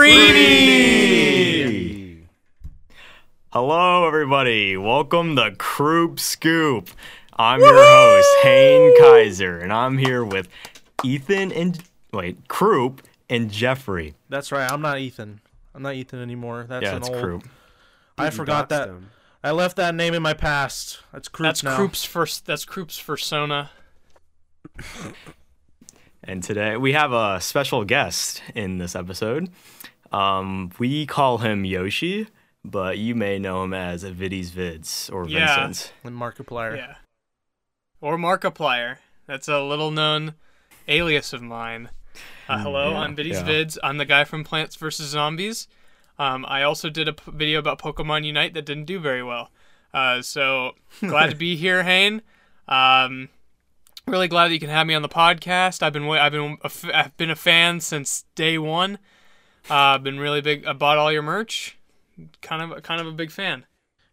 Greedy! Hello, everybody. Welcome to Kroop Scoop. I'm your host, Hane Kaiser, and I'm here with Ethan and wait, Kroop and Jeffrey. That's right. I'm not Ethan. I'm not Ethan anymore. That's yeah, an it's old. Kroop. I You forgot that. him. I left that name in my past. That's Kroop That's now. Kroop's first. That's Kroop's persona. And today we have a special guest in this episode. Um, we call him Yoshi, but you may know him as Viddy's Vids or Yeah. Vincent. And Markiplier. Yeah. Or Markiplier. That's a little known alias of mine. Uh, hello, yeah, I'm Viddy's yeah. Vids. I'm the guy from Plants vs. Zombies. Um, I also did a p- video about Pokemon Unite that didn't do very well. Uh, so glad to be here, Hane. Um, really glad that you can have me on the podcast. I've been wa- I've been a f- I've been a fan since day one. Uh, I've been really big. I bought all your merch. Kind of kind of a big fan.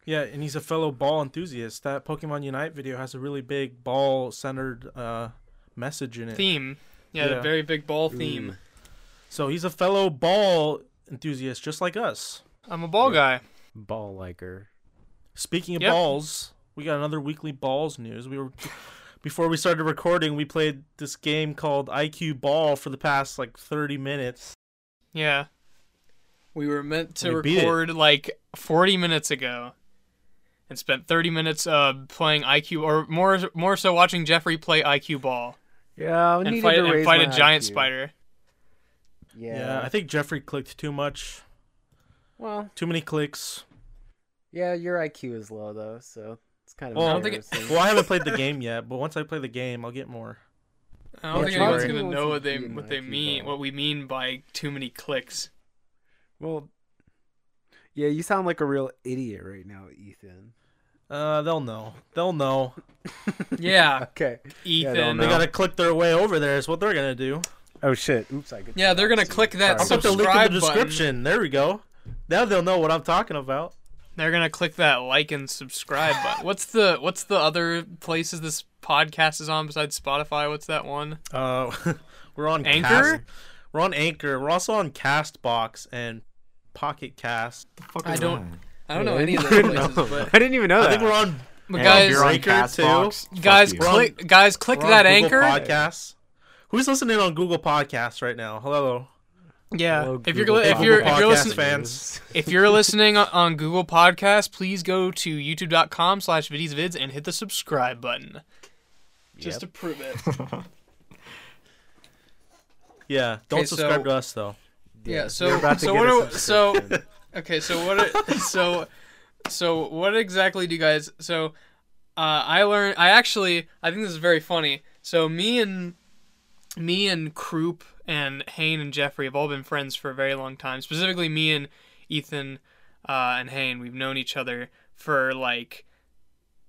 Yeah, and he's a fellow ball enthusiast. That Pokemon Unite video has a really big ball-centered uh, message in it. Theme. Yeah, Yeah. the very big ball theme. So he's a fellow ball enthusiast, just like us. I'm a ball guy. Ball liker. Speaking of Yep. balls, we got another weekly balls news. We were before we started recording, we played this game called IQ Ball for the past like 30 minutes. Yeah. We were meant to We record like 40 minutes ago and spent 30 minutes uh playing IQ or more more so watching Jeffrey play IQ ball Yeah, I and needed fight to and raise fight a giant IQ. spider. Yeah. Yeah, I think Jeffrey clicked too much. well, Too many clicks. yeah, your IQ is low though, so it's kind of Well, I don't think it- Well, I haven't played the game yet, but once I play the game, I'll get more. I don't Yeah, think anyone's going to know what they what they mean ball. what we mean by too many clicks. Well, yeah, you sound like a real idiot right now, Ethan. Uh, they'll know. They'll know. Yeah, Okay. Ethan. don't They gotta click their way over there. Is what they're gonna do. Oh shit. Oops, I could. Yeah, they're going to click that I'll put the link in the subscribe button. description. There we go. Now they'll know what I'm talking about. They're going to click that like and subscribe button. What's the what's the other places this podcast is on besides Spotify? What's that one? Uh, we're on Anchor? Cast- we're on Anchor. We're also on Castbox and Pocket Cast. I don't I don't know I any of didn't those even places, know. but I didn't even know I that. think we're on. But guys, you're on Breaker, Castbox, fuck guys, you. We're on- click, guys, click we're on that Google anchor. Podcasts. Who's listening on Google Podcasts right now? Hello. Yeah, Hello, if you're Google gonna- if you're Google if you're listening fans. if you're listening on- on Google Podcasts, please go to youtube.com slash vids and hit the subscribe button. Just to prove it. Yeah. Don't Okay, subscribe so- to us though. Yeah. So You're about to so what are, so okay. So what? Are, so so what exactly do you guys? So uh, I learned. I actually I think this is very funny. So me and me and Kroop and Hane and Jeffrey have all been friends for a very long time. Specifically, me and Ethan uh, and Hane. We've known each other for like.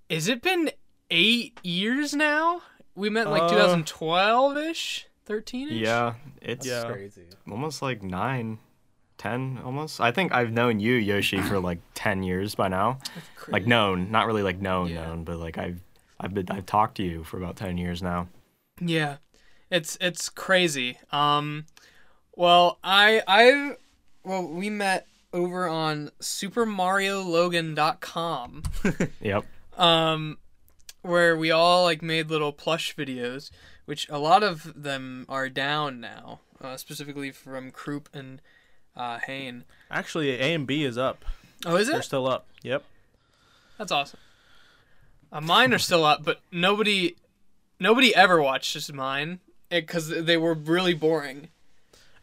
Is it been eight years now? We met in like Uh, 2012 ish, 13 ish. Yeah, it's Yeah. crazy. almost like nine, ten, almost. I think I've known you, Yoshi, for like ten years by now. Like known, not really like known, Yeah. known, but like I've I've been I've talked to you for about ten years now. Yeah, it's it's crazy. Um, well, I I well we met over on SuperMarioLogan.com, Yep. um, where we all like made little plush videos, which a lot of them are down now, uh, specifically from Kroop and uh, Hane. Actually, A and B is up. Oh, is it? They're still up. Yep. That's awesome. Uh, mine are still up, but nobody nobody ever watched mine because they were really boring.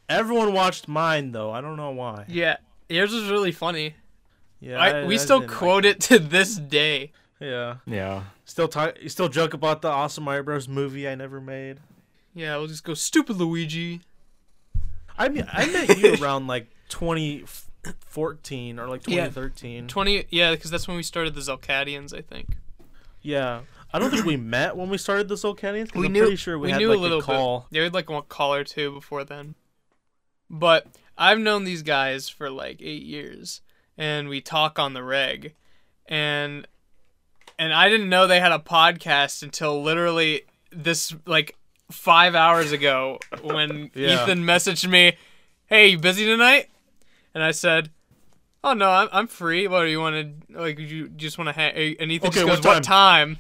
Everyone watched mine though. I don't know why. Yeah, yours was really funny. Yeah. I, we I still didn't like quote it to this day. Yeah. Yeah. Still talk. You still joke about the awesome Mario Bros. movie I never made. Yeah, we'll just go stupid Luigi. I mean, I met you around like 2014 or like Yeah. 2013. Twenty, yeah, because that's when we started the Zelcadians, I think. Yeah. I don't think we met when we started the Zolcanians. We I'm knew, pretty sure we, we had knew like a little call. bit. Yeah, we had like one call or two before then. But I've known these guys for like eight years, and we talk on the reg, and and I didn't know they had a podcast until literally this like five hours ago when Yeah. Ethan messaged me, "Hey, you busy tonight?" and I said, "Oh no, I'm I'm free. What do you want to like? You just want to hang?" And Ethan Okay, just what goes, "What time?"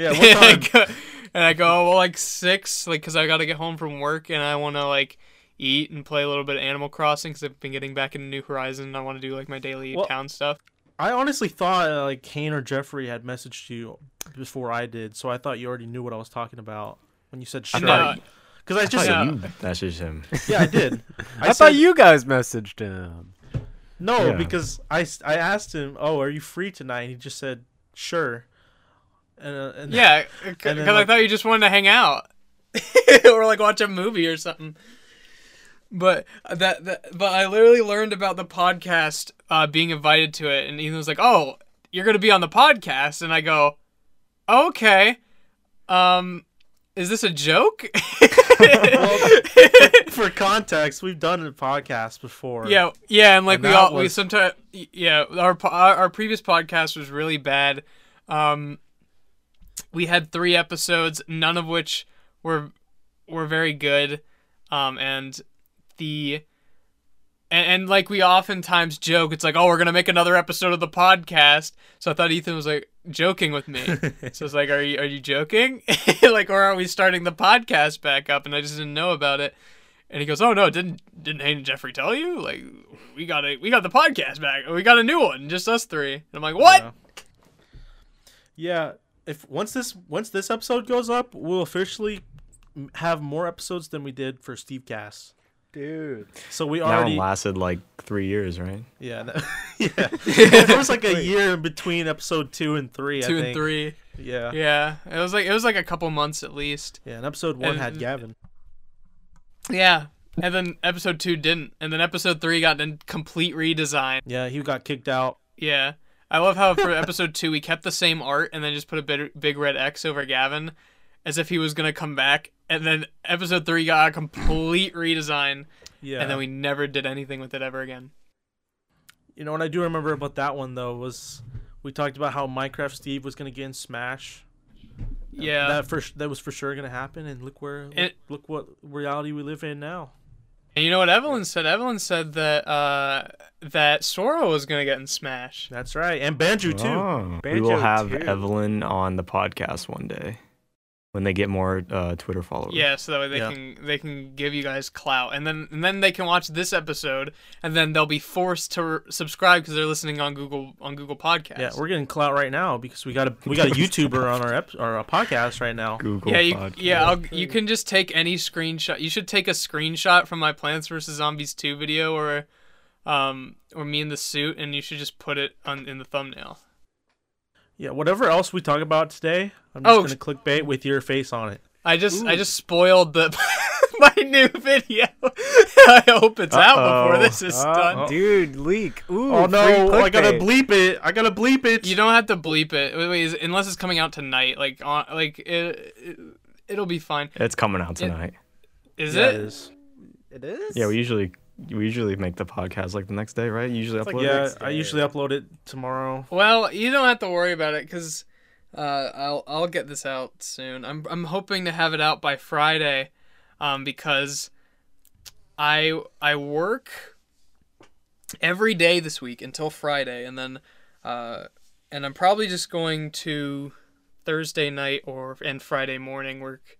Yeah, what and, I time? go, and I go, well, like six, like, cause I gotta get home from work and I want to like eat and play a little bit of Animal Crossing, cause I've been getting back into New Horizon. and I want to do like my daily Well- town stuff. I honestly thought uh, like Kane or Jeffrey had messaged you before I did, so I thought you already knew what I was talking about when you said I sure. No, Because I I just thought Yeah. you messaged him. yeah, I did. I, I, thought you guys messaged him. No, Yeah. because I asked him, "Oh, are you free tonight?" And he just said, "Sure." And, uh, and yeah, cause then, I thought you just wanted to hang out or like watch a movie or something. But that, that but I literally learned about the podcast uh, being invited to it, and Ethan was like, "Oh, you're gonna be on the podcast," and I go, "Okay." Um, is this a joke? for context, we've done a podcast before. Yeah, yeah, and like And we that all we sometimes yeah our our our previous podcast was really bad. Um, we had three episodes, none of which were were very good. Um, and the and, and like we oftentimes joke, it's like, oh, we're gonna make another episode of the podcast. So I thought Ethan was like joking with me. so it's like, are you are you joking? like, or are we starting the podcast back up? And I just didn't know about it. And he goes, "Oh no, didn't didn't Hayden Jeffrey tell you? Like, we got a we got the podcast back. We got a new one, just us three. And I'm like, what? Yeah. Yeah, if once this once this episode goes up, we'll officially have more episodes than we did for Steve Cass. Dude. So we That one already lasted like three years, right? yeah that- yeah. there was like a year in between episode two and three. I Two and three. Yeah. Yeah, it was like it was like a couple months at least. Yeah, and episode one And- had Gavin. Yeah, and then episode two didn't, and then episode three got a complete redesign. Yeah, he got kicked out. Yeah, I love how for episode two we kept the same art and then just put a big, big red X over Gavin, as if he was gonna come back. And then episode three got a complete redesign, Yeah. and then we never did anything with it ever again. You know what I do remember about that one though was we talked about how Minecraft Steve was gonna get in Smash. Yeah, That for that was for sure gonna happen, and look where look, It- look what reality we live in now. And you know what Evelyn said? Evelyn said that uh that Sora was gonna get in Smash. That's right, and Banjo too. Oh, we will have too. Evelyn on the podcast one day when they get more uh, Twitter followers. Yeah, so that way they Yeah. can they can give you guys clout, and then and then they can watch this episode, and then they'll be forced to r- subscribe because they're listening on Google on Google Podcasts. Yeah, we're getting clout right now because we got a we got a YouTuber on our ep- our uh, podcast right now. Google. yeah, you, Podcast. yeah. I'll, you can just take any screenshot. You should take a screenshot from my Plants vs Zombies two video, or, um, or me in the suit, and you should just put it on in the thumbnail. Yeah, whatever else we talk about today, I'm just Oh, gonna clickbait with your face on it. I just I just spoiled the my new video. I hope it's out before this is Oh, done. dude, leak. Ooh, oh free no, I gotta bleep it. I gotta bleep it. You don't have to bleep it. Wait, wait, unless it's coming out tonight. Like on like it, it it'll be fine. It's coming out tonight. Is yeah, it? it is. It is? Yeah, we usually we usually make the podcast like the next day, right? You usually upload Yeah, it. I usually upload it tomorrow. Well, you don't have to worry about it because uh, I'll I'll get this out soon. I'm I'm hoping to have it out by Friday, um, because I I work every day this week until Friday, and then uh, and I'm probably just going to Thursday night or and Friday morning work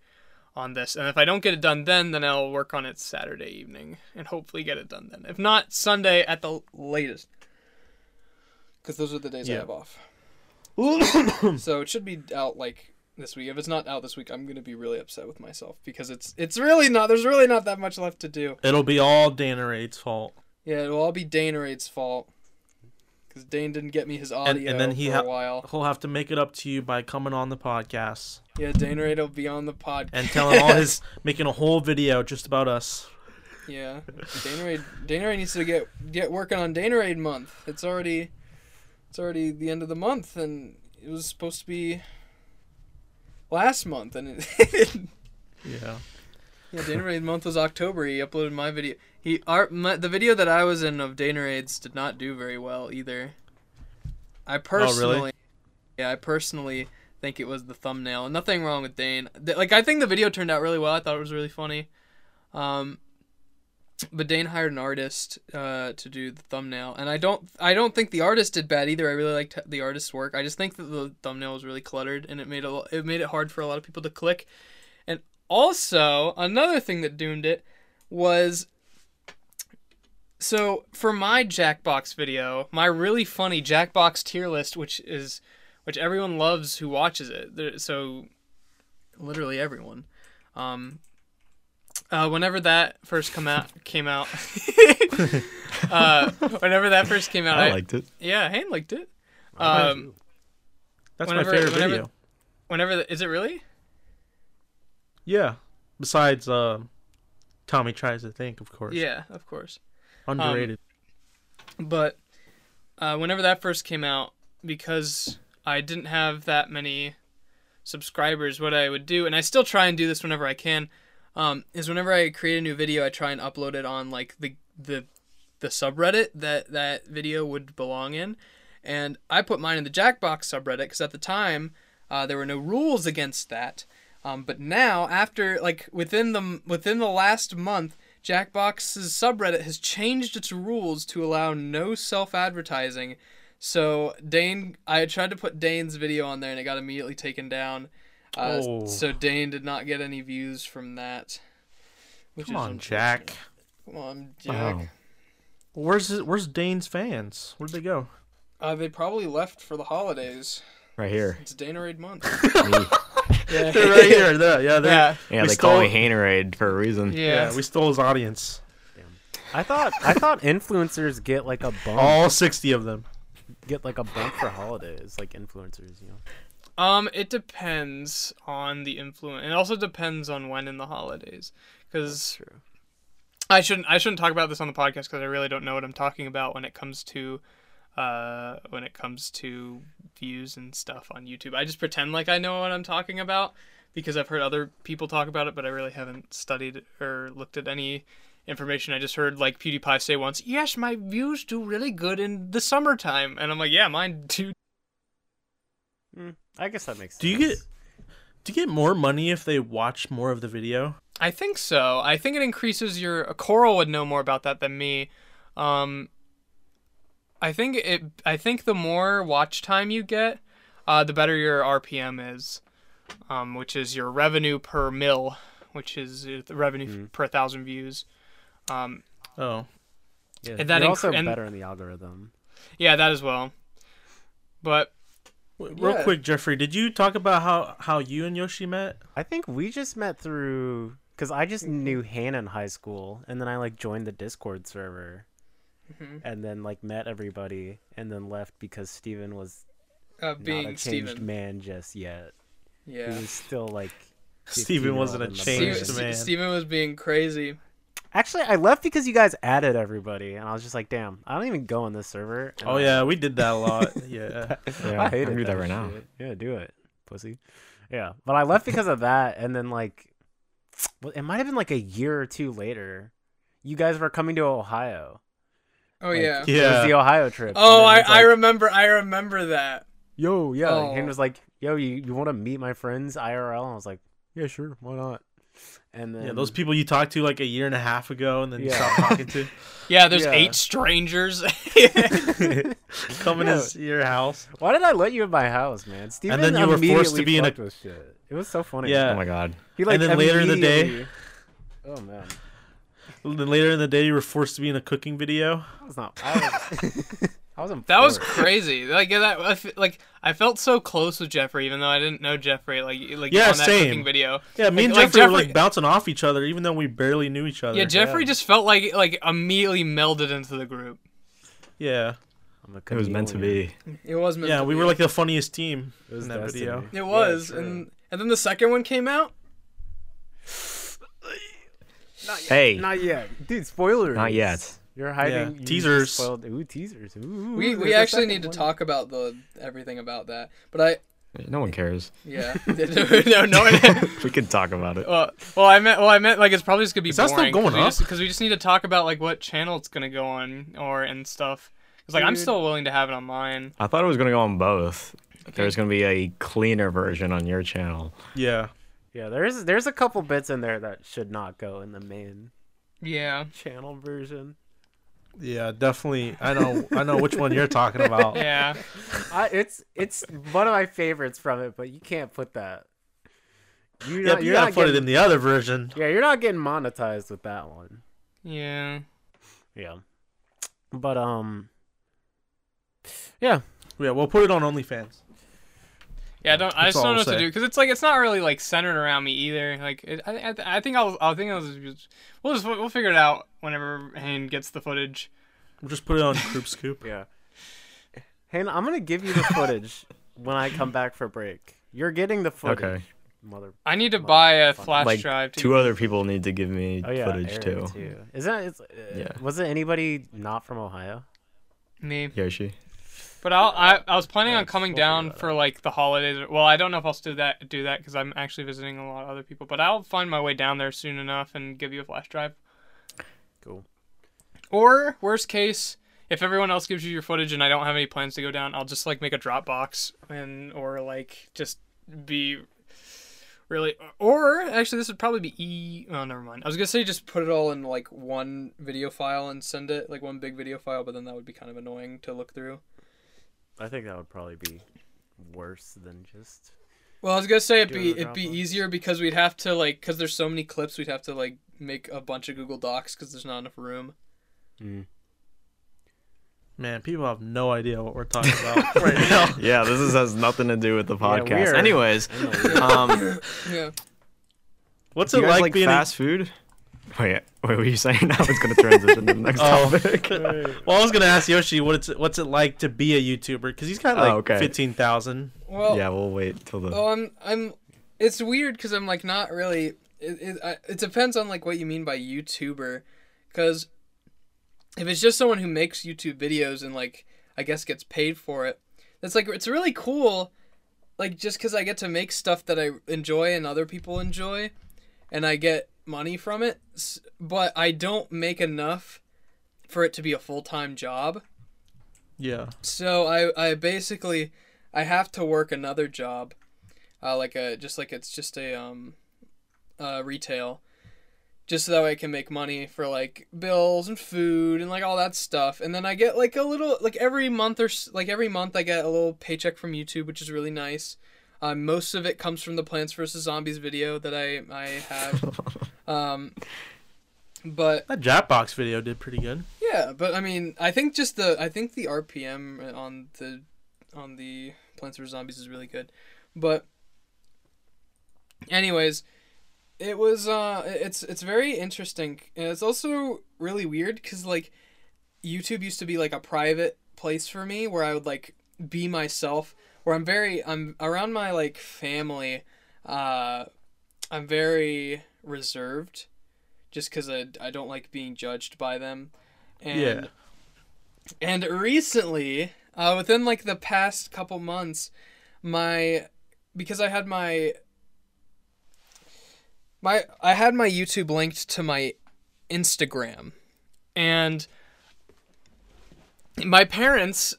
on this. And if I don't get it done then, then I'll work on it Saturday evening and hopefully get it done then. If not, Sunday at the latest. Because those are the days I have off. so it should be out like this week. If it's not out this week, I'm gonna be really upset with myself because it's it's really not. There's really not that much left to do. It'll be all Dana Raid's fault. Yeah, it'll all be Dane Raid's fault. Because Dane didn't get me his audio and then he for ha- a while. He'll have to make it up to you by coming on the podcast Yeah, Dane Raid will be on the podcast. and telling all his making a whole video just about us. Yeah, Dane Raid. Dane Raid needs to get get working on Dane Raid month. It's already, it's already the end of the month, and it was supposed to be last month, and it, Yeah. Yeah, Dane Raid month was October. He uploaded my video. He art my, the video that I was in of Dane Raids did not do very well either. I personally, yeah, I personally think it was the thumbnail. and Nothing wrong with Dane. Like I think the video turned out really well. I thought it was really funny. Um, but Dane hired an artist uh, to do the thumbnail, and I don't I don't think the artist did bad either. I really liked the artist's work. I just think that the thumbnail was really cluttered, and it made a, it made it hard for a lot of people to click. Also another thing that doomed it was so for my Jackbox video, my really funny Jackbox tier list, which is which everyone loves who watches it. So literally everyone. Um, uh, whenever that first come out came out, uh, whenever that first came out, I I, liked it. yeah, Hayden liked it. Um. That's Whenever- my favorite whenever- video. whenever the, is it really? Yeah. Besides, um, Tommy tries to think, of course. Yeah, of course. Underrated. But uh, whenever that first came out, because I didn't have that many subscribers, what I would do, and I still try and do this whenever I can, um, is whenever I create a new video, I try and upload it on like the the the subreddit that that video would belong in, and I put mine in the Jackbox subreddit because at the time uh, there were no rules against that. Um, but now, after like within the within the last month, Jackbox's subreddit has changed its rules to allow no self-advertising. So Dane, I tried to put Dane's video on there and it got immediately taken down. Uh, Oh. So Dane did not get any views from that. Which Come on. Jack. Come on, Jack. Oh. Where's his, Where's Dane's fans? Where'd they go? Uh, they probably left for the holidays. Right here. It's Danerade month. Me. yeah. They're right here. They're, yeah, they're, Yeah. Yeah, We they call stole- me Hanerade for a reason. Yeah. yeah. We stole his audience. I thought I thought influencers get like a bump, All sixty of them. get like a bump for holidays, like influencers, you know. Um, it depends on the influence. It also depends on when in the holidays. Because I shouldn't I shouldn't talk about this on the podcast because I really don't know what I'm talking about when it comes to uh when it comes to views and stuff on YouTube. I just pretend like I know what I'm talking about because I've heard other people talk about it, but I really haven't studied or looked at any information. I just heard like PewDiePie say once, "Yes, my views do really good in the summertime," and I'm like, "Yeah, mine too." Mm, I guess that makes sense. Do you get Do you get more money if they watch more of the video? I think so. I think it increases your. Coral would know more about that than me. Um, I think it. I think the more watch time you get, uh, the better your RPM is, um, which is your revenue per mil, which is uh, the revenue per thousand views. Um, Oh, Yeah, and that you're inc- also and- better in the algorithm. yeah, that as well. But W- real Yeah. quick, Jeffrey, did you talk about how how you and Yoshi met? I think we just met through because I just knew Hannah in high school, and then I like joined the Discord server, Mhm. and then like met everybody, and then left because Steven was uh, not a changed Steven, man just yet. yeah, He was still like. Steven wasn't a changed brain. man. Steven was being crazy. Actually, I left because you guys added everybody, and I was just like, "Damn, I don't even go on this server." and Oh I- yeah, we did that a lot. yeah. Yeah, I I hate can it. do that right now. Yeah, do it, pussy. Yeah, but I left because of that, and then like, well, it might have been like a year or two later. You guys were coming to Ohio. Oh Like, yeah. It was Yeah. the Ohio trip. Oh, I, it's I remember I remember that. Yo, yeah. Oh. And was like, "Yo, you, you want to meet my friends IRL?" And I was like, "Yeah, sure, why not?" And then Yeah, those people you talked to like a year and a half ago, and then you Yeah. stopped talking to, Yeah, there's Yeah. eight strangers. coming No. to your house. Why did I let you in my house, man? Steven then you were forced to be in a- fucked shit. It was so funny. Yeah. Oh my god. He like then later in the day- immediately- Oh man, Then later in the day, you were forced to be in a cooking video. that was not. I was, I wasn't. that was crazy. Like that, I like I felt so close with Jeffrey, even though I didn't know Jeffrey. Like, like Yeah, on that same. cooking video. Yeah, me Like- and like Jeffrey, were like bouncing off each other, even though we barely knew each other. Yeah, Jeffrey just felt like like immediately melded into the group. Yeah, I'm a It was meant to be. It was meant yeah, to we be. were like the funniest team It was in that destiny. video. It was, true. and and then the second one came out. Hey, Not yet, dude. Spoilers. not yet. You're hiding Yeah, you teasers. Spoiled. Ooh, teasers. Ooh, We we actually second need to one. talk about the everything about that. But I No one cares. yeah no no one- We could talk about it. Well, well, I meant, well, I meant like it's probably just gonna be Is that still boring going up? because we just need to talk about like what channel it's gonna go on or and stuff. Because like I'm still willing to have it on mine. I thought it was gonna go on both. There's gonna be a cleaner version on your channel. Yeah, Yeah, there's there's a couple bits in there that should not go in the main. Yeah. channel version. Yeah, definitely. I know. I know which one you're talking about. Yeah. I, it's it's one of my favorites from it, but you can't put that. You're Yeah, not, but you you're gotta not put it in the other version. yeah, you're not getting monetized with that one. Yeah. Yeah, but um, yeah, Yeah, we'll put it on OnlyFans. Yeah, I don't. I just don't know what to do because it's like it's not really like centered around me either. Like it, I, I, I think I'll, I think I'll just, we'll just we'll figure it out whenever Hayne gets the footage. We'll just put it on Kroop Scoop. yeah. Hey, I'm gonna give you the footage when I come back for break. You're getting the footage, Okay. mother. I need to Well, buy a fun. flash Like drive. Too. two other people need to give me Oh yeah, footage Aaron, too. Is that uh, Yeah. Was it anybody not from Ohio? Me, Yoshi. But I'll, I I was planning on coming down for like the holidays. Well, I don't know if I'll still that do that because I'm actually visiting a lot of other people. But I'll find my way down there soon enough and give you a flash drive. Cool. Or worst case, if everyone else gives you your footage and I don't have any plans to go down, I'll just like make a Dropbox and or like just be really or actually this would probably be e oh never mind. I was gonna say just put it all in like one video file and send it like one big video file, but then that would be kind of annoying to look through. I think that would probably be worse than just. Well, I was gonna say it'd be it in it'd be easier because we'd have to like because there's so many clips we'd have to like make a bunch of Google Docs because there's not enough room. Mm. Man, people have no idea what we're talking about right now. Yeah, this is, has nothing to do with the podcast. we're- Anyways, um, Yeah. What's it like, like being fast food? Wait, wait, what were you saying? Now it's gonna transition to the next Oh. topic. Well, I was gonna ask Yoshi what it's what's it like to be a YouTuber because he's got Oh, like okay. fifteen thousand. Well, yeah, we'll wait till the. Oh, I'm I'm. It's weird because I'm like not really. It it, I, it depends on like what you mean by YouTuber, because if it's just someone who makes YouTube videos and like I guess gets paid for it, that's like it's really cool. Like just because I get to make stuff that I enjoy and other people enjoy, and I get money from it, but I don't make enough for it to be a full time job. Yeah. So I I basically I have to work another job, uh, like a just like it's just a um, uh, retail, just so that way I can make money for like bills and food and like all that stuff. And then I get like a little like every month or like every month I get a little paycheck from YouTube, which is really nice. Uh, most of it comes from the Plants vs Zombies video that I I have. um, but That Jackbox video did pretty good. yeah, but I mean, I think just the I think the RPM on the on the Plants vs Zombies is really good. But anyways, it was uh it's it's very interesting. And it's also really weird cuz like YouTube used to be like a private place for me where I would like be myself where I'm very I'm around my like family uh I'm very reserved just cuz I I don't like being judged by them. And Yeah. and recently, uh, within like the past couple months, my because I had my my I had my YouTube linked to my Instagram, and my parents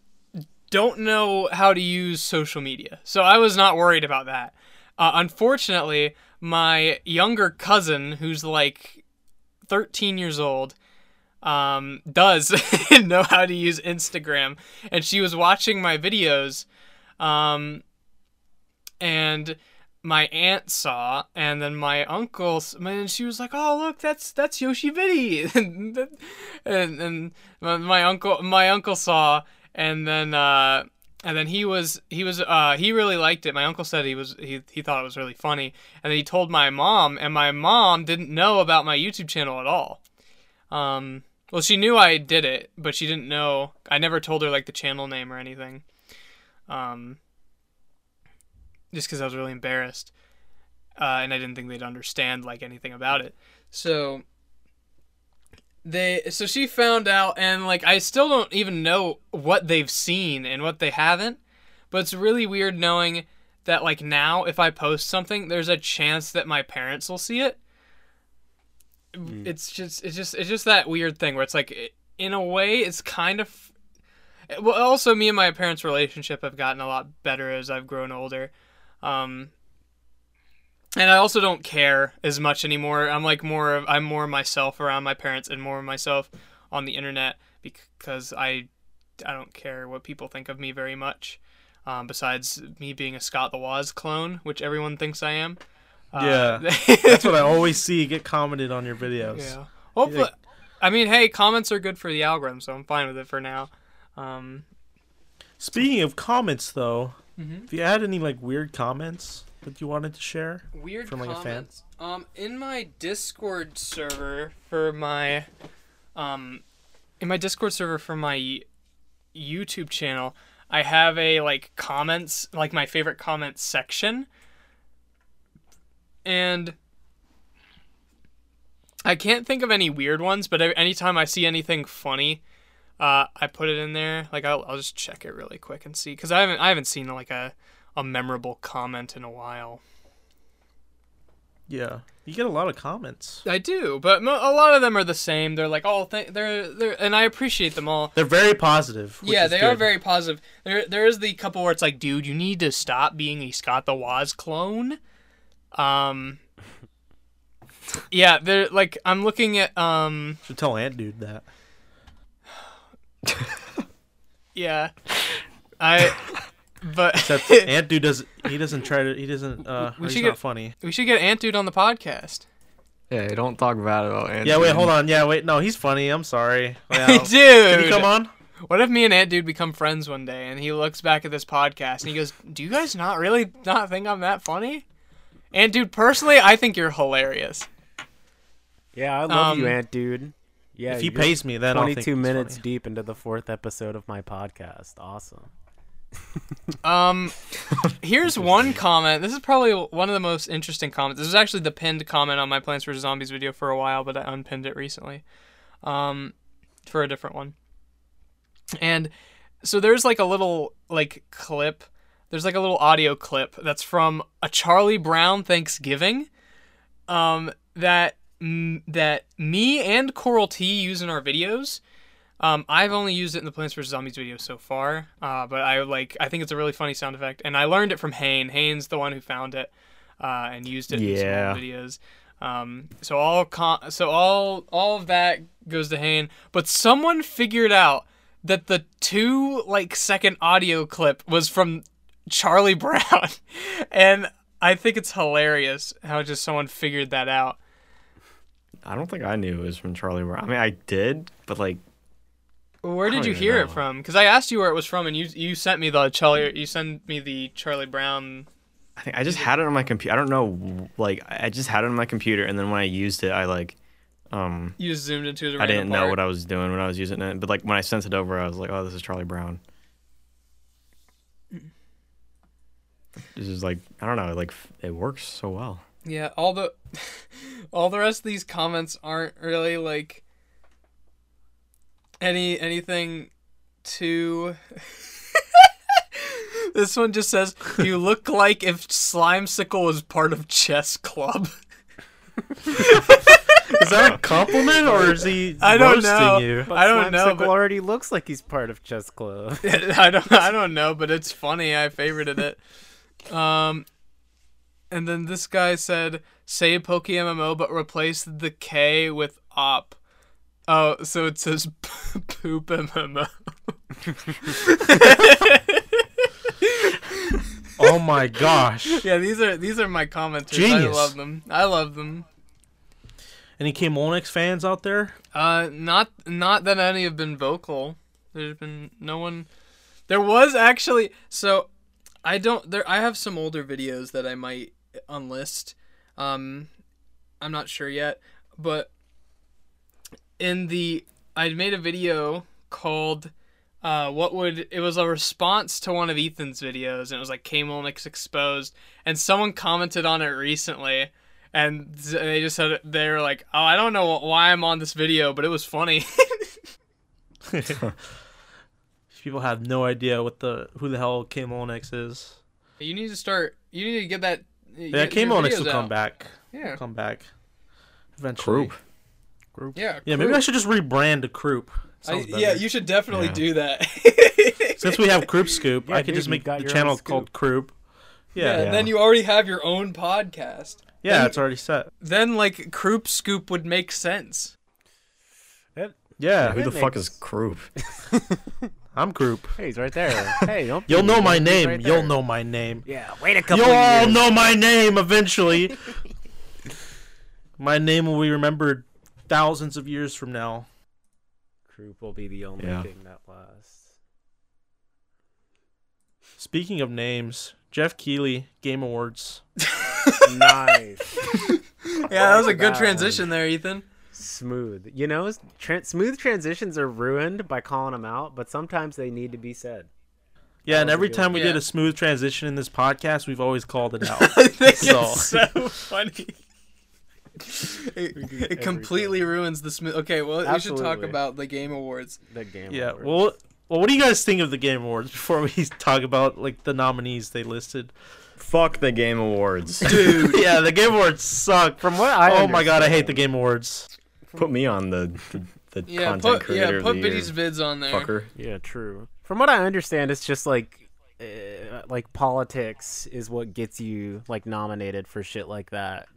don't know how to use social media, so I was not worried about that. Uh, unfortunately, my younger cousin, who's like 13 years old, um, does know how to use Instagram, and she was watching my videos, um, and my aunt saw, and then my uncle, and she was like, "Oh, look, that's that's Yoshi Viddy," and and, and my uncle my uncle saw, and then uh, and then he was he was uh, he really liked it. My uncle said he was he he thought it was really funny, and then he told my mom, and my mom didn't know about my YouTube channel at all. Um, well, she knew I did it, but she didn't know. I never told her like the channel name or anything. Um, just because I was really embarrassed, uh, and I didn't think they'd understand like anything about it. So they, so she found out, and like I still don't even know what they've seen and what they haven't. But it's really weird knowing that like now if I post something, there's a chance that my parents will see it it's just it's just it's just that weird thing where it's like in a way it's kind of well also me and my parents relationship have gotten a lot better as i've grown older um and I also don't care as much anymore. I'm like more of I'm more myself around my parents and more myself on the internet because I I don't care what people think of me very much. Um, besides me being a Scott the Woz clone, which everyone thinks I am. Yeah. Uh, That's what I always see get commented on your videos. yeah. Hopefully, I mean, hey, comments are good for the algorithm, so I'm fine with it for now. Um, Speaking of comments, though, Mhm. if you had any like weird comments that you wanted to share, weird From, like, a fan? Um, in my Discord server for my, um, in my Discord server for my YouTube channel, I have a like comments, like my favorite comments section, and I can't think of any weird ones. But anytime I see anything funny. Uh, I put it in there. Like I'll, I'll just check it really quick and see, cause I haven't I haven't seen like a, a memorable comment in a while. yeah, you get a lot of comments. I do, but mo- a lot of them are the same. They're like, oh, th- they're they're, and I appreciate them all. They're very positive. yeah, they are very positive. There there is the couple where it's like, dude, you need to stop being a Scott the Woz clone. Um. Yeah, they're like I'm looking at um Should tell Ant Dude that. yeah, I but Except Ant Dude doesn't. He doesn't try to. He doesn't. Uh, We he's should not get- funny. we should get Ant Dude on the podcast. Yeah, don't talk bad about Anthony. Yeah, wait, hold on. Yeah, wait. No, he's funny. I'm sorry. Yeah, Dude, Can he come on? What if me and Ant Dude become friends one day and he looks back at this podcast and he goes, Do you guys not really not think I'm that funny? Ant Dude, personally, I think you're hilarious. Yeah, I love you, Um, Ant Dude. Yeah, if he pays me, then I'll think 22 minutes funny. deep into the fourth episode of my podcast. Awesome. Um, here's one comment. This is probably one of the most interesting comments. This is actually the pinned comment on my Plants vs Zombies video for a while, but I unpinned it recently, um, for a different one. And so there's like a little like clip. There's like a little audio clip that's from a Charlie Brown Thanksgiving, um, that that me and Coral T use in our videos. Um, I've only used it in the Plants vs Zombies video so far, uh, but I like I think it's a really funny sound effect, and I learned it from Hane. Hane's the one who found it uh, and used it in some videos. Um, so all con- so all all of that goes to Hane, but someone figured out that the two like second audio clip was from Charlie Brown, and I think it's hilarious how just someone figured that out. I don't think I knew it was from Charlie Brown. I mean, I did, but like, Where did you hear it from? Because I asked you where it was from, and you you sent me the Charlie you sent me the Charlie Brown. I think I just had it on my computer. I don't know, like, I just had it on my computer, and then when I used it, I like, um, You just zoomed into the. I didn't know what I was doing when I was using it. But like when I sent it over, I was like, oh, this is Charlie Brown. This is like I don't know, like it works so well. Yeah, all the all the rest of these comments aren't really like any anything too. this one just says, "You look like if Slimecicle was part of chess club." Is that a compliment or is he I don't know. you? But I don't know, Slimecicle but- already looks like he's part of Chess Club. I don't I don't know, but it's funny. I favorited it. Um, and then this guy said, "Say Poke MMO, but replace the K with op." Oh, so it says poop MMO. Oh my gosh. yeah, these are these are my commenters. I love them. I love them. Any K Mulinix fans out there? Uh, not not that any have been vocal. There's been no one. There was actually so. I don't. There. I have some older videos that I might unlist. Um, I'm not sure yet, but in the I made a video called. Uh, what would it was a response to one of Ethan's videos, and it was like K Mulinix exposed, and someone commented on it recently, and they just said they were like, "Oh, I don't know why I'm on this video, but it was funny." People have no idea what the who the hell K Mulinix is. you need to start. You need to get that. Yeah, get K your Mulinix videos will come back. Yeah, Come back. Eventually. Kroop. yeah, Yeah, maybe I should just rebrand to Kroop. I, yeah, you should definitely Yeah. do that. Since we have Kroop Scoop, Yeah, I could dude, just make the channel called Kroop. Yeah, and then you already have your own podcast. yeah, Then- it's already set. Then like Kroop Scoop would make sense. Yeah, Who the That fuck is Kroop? I'm Kroop. Hey, he's right there. Hey, don't. You'll know my name. right You'll know my name. Yeah, wait a couple You'll of all know my name eventually. my name will be remembered thousands of years from now. Kroop will be the only Yeah. thing that lasts. Speaking of names, Geoff Keighley, Game Awards. nice. Yeah, that was a good That transition there, Ethan. Smooth. You know, tra- smooth transitions are ruined by calling them out, but sometimes they need to be said. Yeah, That and was a every good time we one. did a smooth transition in this podcast, we've always called it out. I think So- it's so funny. It, it every completely ruins the smooth. Okay, well, we should talk about the Game Awards. The game. yeah. awards. Well, well, what do you guys think of the Game Awards before we talk about like the nominees they listed? Fuck the Game Awards. Dude. yeah, the Game Awards suck. from what I oh my god, I hate the Game Awards. Put me on the the, the Yeah, content put creator yeah, of put the year, Viddy's vids on there. fucker. Yeah, true. From what I understand, it's just like, uh, like politics is what gets you like nominated for shit like that.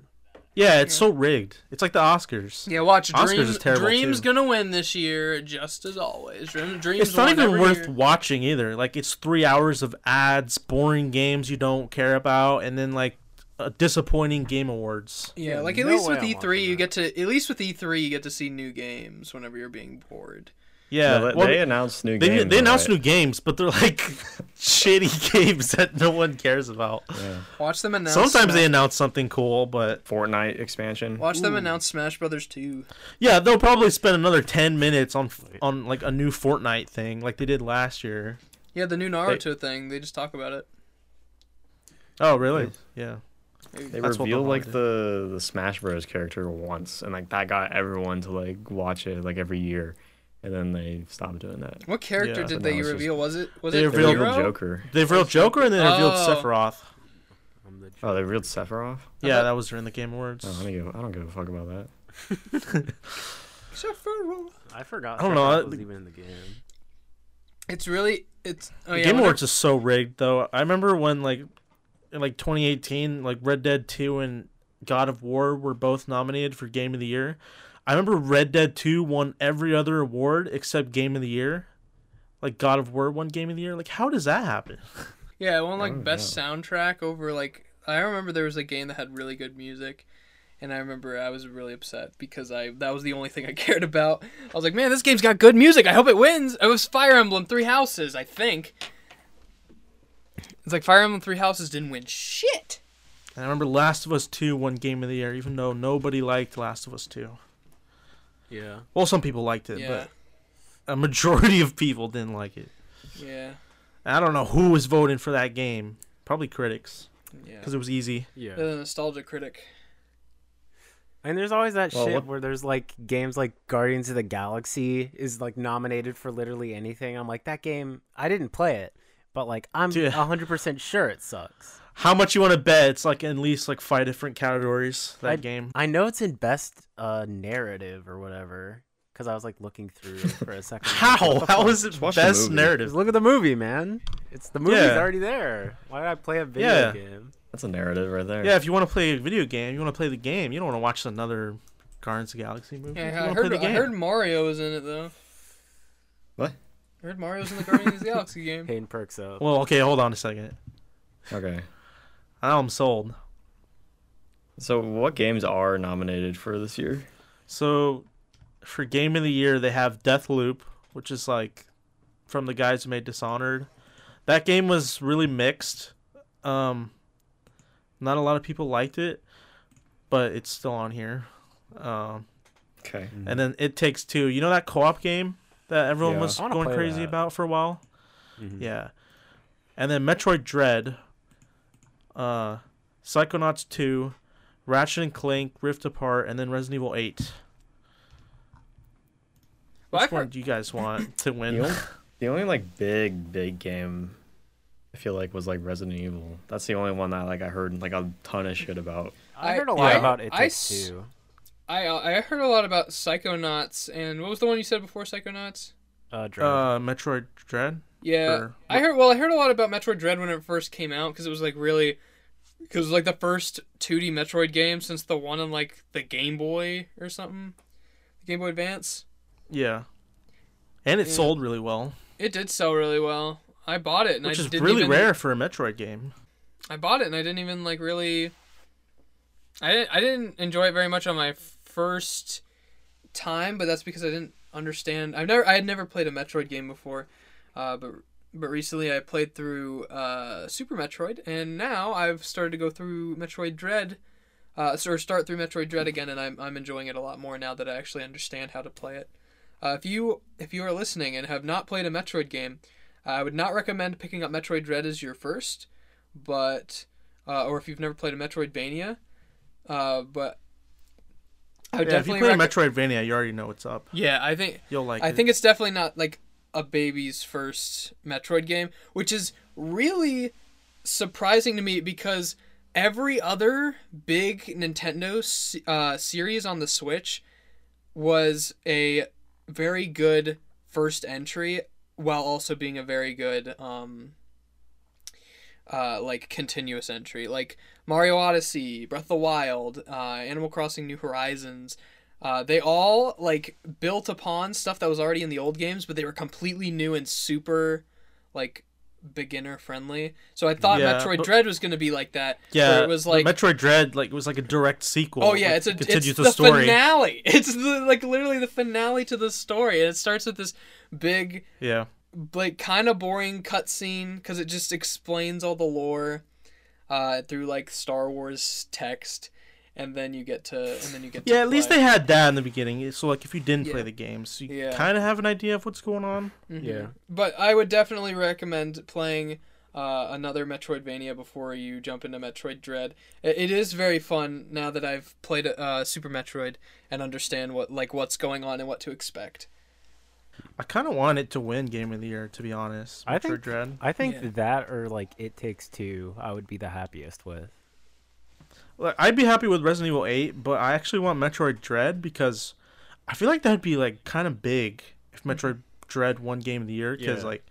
Yeah, it's so rigged. It's like the Oscars. Yeah, watch Oscars is terrible, Dreams too. gonna win this year, just as always. Dream- Dreams. It's not even worth year. watching either. Like it's three hours of ads, boring games you don't care about, and then like a disappointing Game Awards. Yeah, Yeah, like at no least with E3, you that. get to at least with E3 you get to see new games whenever you're being bored. Yeah, No, they, well, they announced new they, games. they announced right? new games, but they're like shitty games that no one cares about. Yeah. Watch them announce. Sometimes they announce something cool, but Fortnite expansion. watch them announce Smash Brothers 2. yeah, they'll probably spend another ten minutes on on like a new Fortnite thing, like they did last year. Yeah, the new Naruto thing. They just talk about it. Oh, really? Yeah. They That's what revealed they'll like the the Smash Bros character once, and like that got everyone to like watch it like every year, and then they stopped doing that. What character Yeah, did they now it's just- reveal? Was it was They it They revealed revealed Hero? Joker. They revealed Joker and then revealed Oh. Sephiroth. The Oh, they revealed Sephiroth. Yeah, that was during the Game Awards. Oh, I don't give. I don't give a fuck about that. Sephiroth. I forgot. I don't know, Sephiroth was even in the game. It's really it's oh The yeah. Game whenever- Awards is so rigged, though. I remember when, like, in like 2018, like Red Dead 2 and God of War were both nominated for Game of the Year. I remember Red Dead 2 won every other award except Game of the Year. Like God of War won Game of the Year. Like, how does that happen? Yeah, it won like Oh, best soundtrack over like I remember there was a game that had really good music. And I remember I was really upset because I that was the only thing I cared about. I was like, man, this game's got good music. I hope it wins. It was Fire Emblem Three Houses, I think. It's like Fire Emblem Three Houses didn't win shit. And I remember Last of Us 2 won Game of the Year, even though nobody liked Last of Us 2. Yeah. Well, some people liked it, Yeah, but a majority of people didn't like it. yeah, I don't know who was voting for that game. Probably critics, yeah. because it was easy. Yeah. The nostalgia critic. And there's always that Well, shit what- where there's like games like Guardians of the Galaxy is like nominated for literally anything. I'm like, that game, I didn't play it, but like I'm 100% sure it sucks. How much you want to bet? It's like at least like five different categories. That I- game. I know it's in best uh, narrative or whatever because I was like looking through for a second. How? what the How fuck? it watch best movie. narrative? Just look at the movie, man. It's the movie's Yeah. already there. Why did I play a video Yeah. game? That's a narrative right there. Yeah, if you want to play a video game, you want to play the game. You don't want to watch another Guardians of the Galaxy movie. Yeah, I heard. the I heard Mario was in it though. What? I heard Mario's in the Guardians of the Galaxy game. Hayden perks up. Well, okay, hold on a second. Okay. Now I'm sold. So, what games are nominated for this year? So, for game of the year, they have Deathloop, which is like from the guys who made Dishonored. That game was really mixed. Um, not a lot of people liked it, but it's still on here. Um, Okay. and then It Takes Two. You know that co-op game that everyone Yeah. was going crazy that. about for a while? Mhm. Yeah. And then Metroid Dread, uh, Psychonauts 2, Ratchet and Clank, Rift Apart, and then Resident Evil 8. Well, Which I've one heard- do you guys want to win? The only, the only like big big game I feel like was like Resident Evil. That's the only one that like I heard like a ton of shit about. I I- heard a lot yeah. about it I takes s- two. I I heard a lot about Psychonauts and what was the one you said before Psychonauts? Uh, Dread. Uh, Metroid Dread. Yeah, Or- I heard. Well, I heard a lot about Metroid Dread when it first came out because it was like really, because it was like the first 2D Metroid game since the one on like the Game Boy or something, the Game Boy Advance. Yeah. And it Yeah. sold really well, It did sell really well. I bought it and which I is didn't really even, rare for a Metroid game. I bought it and I didn't even like really. I didn't, I didn't enjoy it very much on my first time, but that's because I didn't understand. I've never I had never played a Metroid game before, uh, but but recently I played through uh, Super Metroid, and now I've started to go through Metroid Dread, uh, or start through Metroid Dread again, and I'm I'm enjoying it a lot more now that I actually understand how to play it. Uh, if you if you are listening and have not played a Metroid game, I would not recommend picking up Metroid Dread as your first, but uh, or if you've never played a Metroidvania, uh, but I would Yeah, if you definitely play rec- Metroidvania, you already know what's up. yeah, I think You'll like I it. think it's definitely not like a baby's first Metroid game, which is really surprising to me because every other big Nintendo uh, series on the Switch was a very good first entry while also being a very good um uh like continuous entry like Mario Odyssey, Breath of the Wild, uh Animal Crossing New Horizons uh, they all like built upon stuff that was already in the old games, but they were completely new and super like beginner friendly. So I thought Yeah, Metroid but- Dread was gonna be like that. yeah, it was like Metroid Dread. Like it was like a direct sequel. Oh yeah, it's a continues it's the, the story. finale. It's the, like literally the finale to the story, and it starts with this big, Yeah, like kind of boring cutscene because it just explains all the lore uh, through like Star Wars text, and then you get to and then you get to yeah. At least they had that in the beginning. So like, if you didn't play Yeah. the games, you Yeah. kind of have an idea of what's going on. Mhm. Yeah. But I would definitely recommend playing uh, another Metroidvania before you jump into Metroid Dread. It, it is very fun now that I've played uh, Super Metroid and understand what like what's going on and what to expect. I kind of want it to win Game of the Year, to be honest. I think- Dread. I think Yeah. that or like It Takes Two, I would be the happiest with. Like, I'd be happy with Resident Evil 8, but I actually want Metroid Dread because I feel like that'd be like kind of big if Metroid Dread won Game of the Year. Because Yeah. like,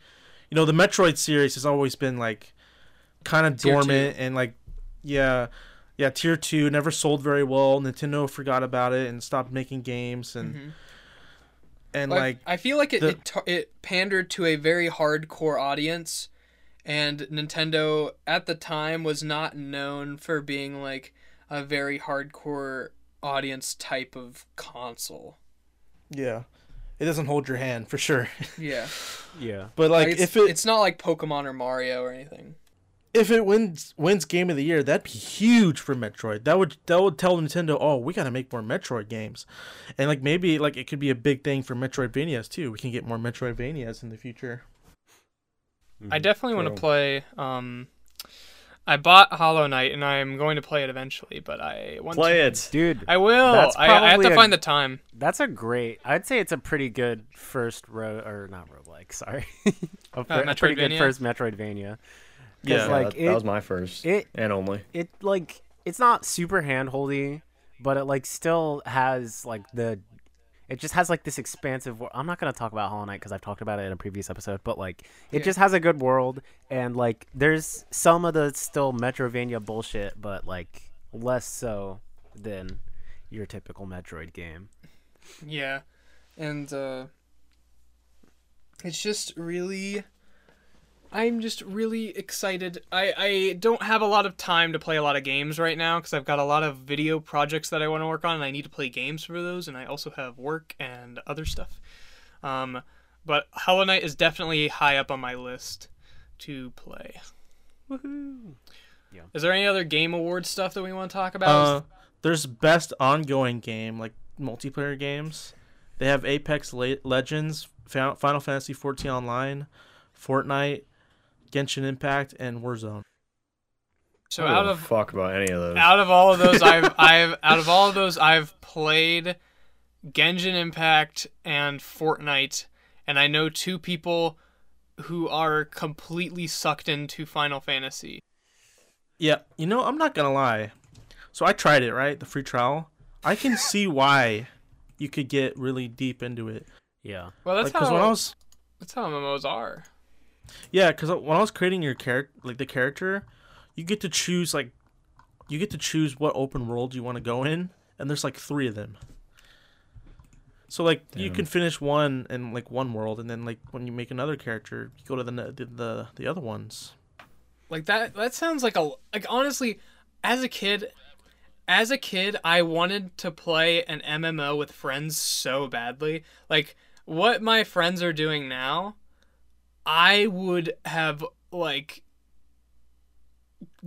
you know, the Metroid series has always been like kind of Tier dormant and like, yeah, yeah, tier two never sold very well. Nintendo forgot about it and stopped making games and Mhm. And But I- like I feel like it the- it, tar- it pandered to a very hardcore audience, and Nintendo at the time was not known for being like a very hardcore audience type of console. yeah, it doesn't hold your hand for sure. Yeah, Yeah. but like, it's, if it it's not like Pokemon or Mario or anything. If it wins wins Game of the Year, that'd be huge for Metroid. That would that would tell Nintendo, oh, we gotta make more Metroid games, and like maybe like it could be a big thing for Metroidvanias too. We can get more Metroidvanias in the future. I Mhm. definitely want to play. Um, I bought Hollow Knight and I'm going to play it eventually, but I want Play to... it. Dude, I will. That's I, I have to a- find the time. that's a great. I'd say it's a pretty good first row or not roguelike. Sorry, a, fir- a pretty good Metroidvania? first Metroidvania. Yeah, Yeah, like, that, it- that was my first It and only. it like it's not super handholdy, but it like still has like the. It just has like this expansive. wor- I'm not gonna talk about Hollow Knight because I've talked about it in a previous episode, but like it Yeah. just has a good world and like there's some of the still Metroidvania bullshit, but like less so than your typical Metroid game. Yeah, and uh, it's just really. I'm just really excited. I, I don't have a lot of time to play a lot of games right now because I've got a lot of video projects that I want to work on and I need to play games for those and I also have work and other stuff. Um, but Hollow Knight is definitely high up on my list to play. Woohoo! Is there any other game award stuff that we want to talk about? Uh, there's best ongoing game like multiplayer games. They have Apex Le- Legends, Final Fantasy 14 Online, Fortnite, Genshin Impact, and Warzone. so I out of fuck about any of those. out of all of those I've I've out of all of those I've played Genshin Impact and Fortnite and I know two people who are completely sucked into Final Fantasy. Yeah, you know, I'm not gonna lie. So I tried it, right? The free trial. I can see why you could get really deep into it. Yeah. Well, that's Like, 'cause how when I was that's how MMOs are. Yeah, because when I was creating your character, like the character, you get to choose like, you get to choose what open world you want to go in, and there's like three of them. So like you can finish one in like one world, and then like when you make another character, you go to the the the, the other ones. Like that that sounds like a like honestly, as a kid as a kid, I wanted to play an MMO with friends so badly. Like what my friends are doing now, I would have like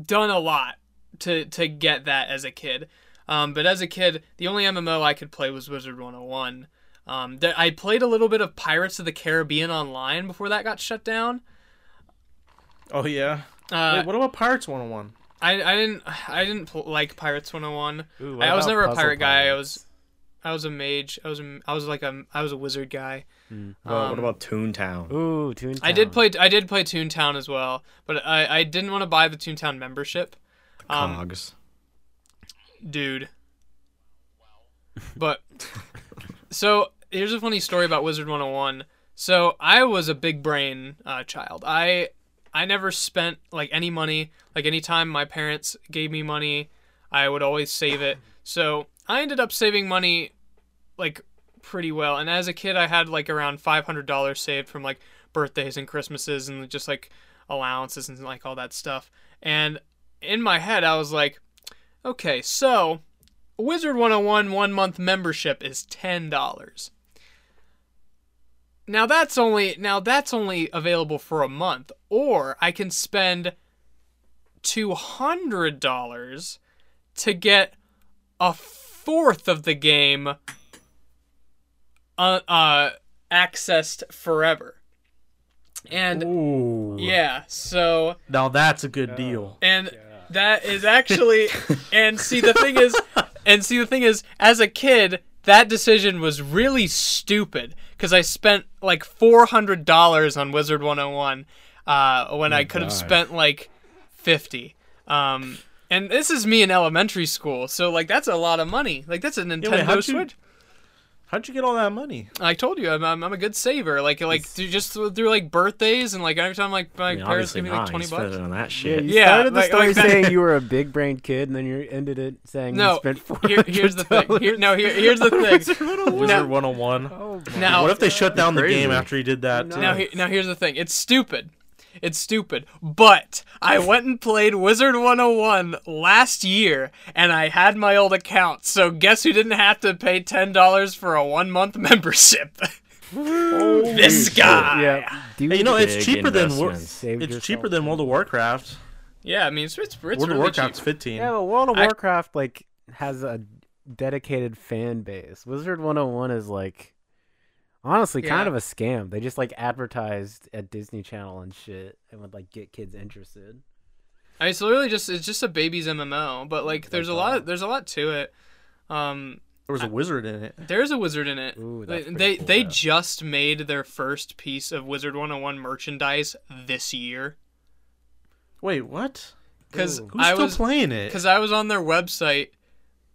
done a lot to to get that as a kid. Um, but as a kid, the only MMO I could play was Wizard 101. Um, there, I played a little bit of Pirates of the Caribbean online before that got shut down. Oh yeah. Uh, Wait, what about Pirates 101? I, I didn't I didn't pl- like Pirates 101. Ooh, I was never a pirate guy. I was I was a mage. I was a, I was like a I was a wizard guy. What Um, what about Toontown? Ooh, Toontown. I did play I did play Toontown as well, but I, I didn't want to buy the Toontown membership. Um, Cogs. dude. But so here's a funny story about Wizard 101. So I was a big brain uh, child. I I never spent like any money. Like anytime my parents gave me money, I would always save it. So I ended up saving money like pretty well. And as a kid, I had like around five hundred dollars saved from like birthdays and Christmases and just like allowances and like all that stuff. And in my head, I was like, okay, so Wizard 101 one month membership is ten dollars. Now that's only now that's only available for a month, or I can spend two hundred dollars to get a fourth of the game uh, uh accessed forever. And Ooh. yeah, so Now that's a good deal. and that is actually and see the thing is and see the thing is as a kid that decision was really stupid because I spent like four hundred dollars on Wizard 101 uh, when I could have spent like fifty. Um, and this is me in elementary school, so like that's a lot of money. Like that's a Nintendo wait, how'd you- Switch. How'd you get all that money? I told you I'm, I'm, I'm a good saver. Like like through, just through, through like birthdays and like every time like my I mean, parents give me like twenty You spent bucks. it on that Yeah, shit. you Yeah, started the like- story like saying you were a big brain kid, and then you ended it saying No, you spent four here, here's the thing. Here, no, here, here's the thing. Oh Wizard 101. Oh, oh Now, what if they shut down the game after he did that? No. Now, he, now here's the thing. It's stupid. It's stupid. But I went and played Wizard 101 last year, and I had my old account. So guess who didn't have to pay ten dollars for a one month membership? this guy. Yeah. Hey, you know, it's cheaper than War- it's yourself. cheaper than World of Warcraft. Yeah, I mean it's it's, it's World of Warcraft's cheap. 15. Yeah, but World of I- Warcraft like has a dedicated fan base. Wizard 101 is like honestly kind of a scam. They just like advertised at Disney Channel and shit and would like get kids interested. I mean, it's literally just it's just a baby's MMO, but like there's a lot there's a lot to it. Um, There was a wizard in it. there's a wizard in it. Ooh, they that's pretty they, cool, they yeah. just made their first piece of Wizard 101 merchandise this year. Wait, what? Because Who's I still was playing it? because I was on their website,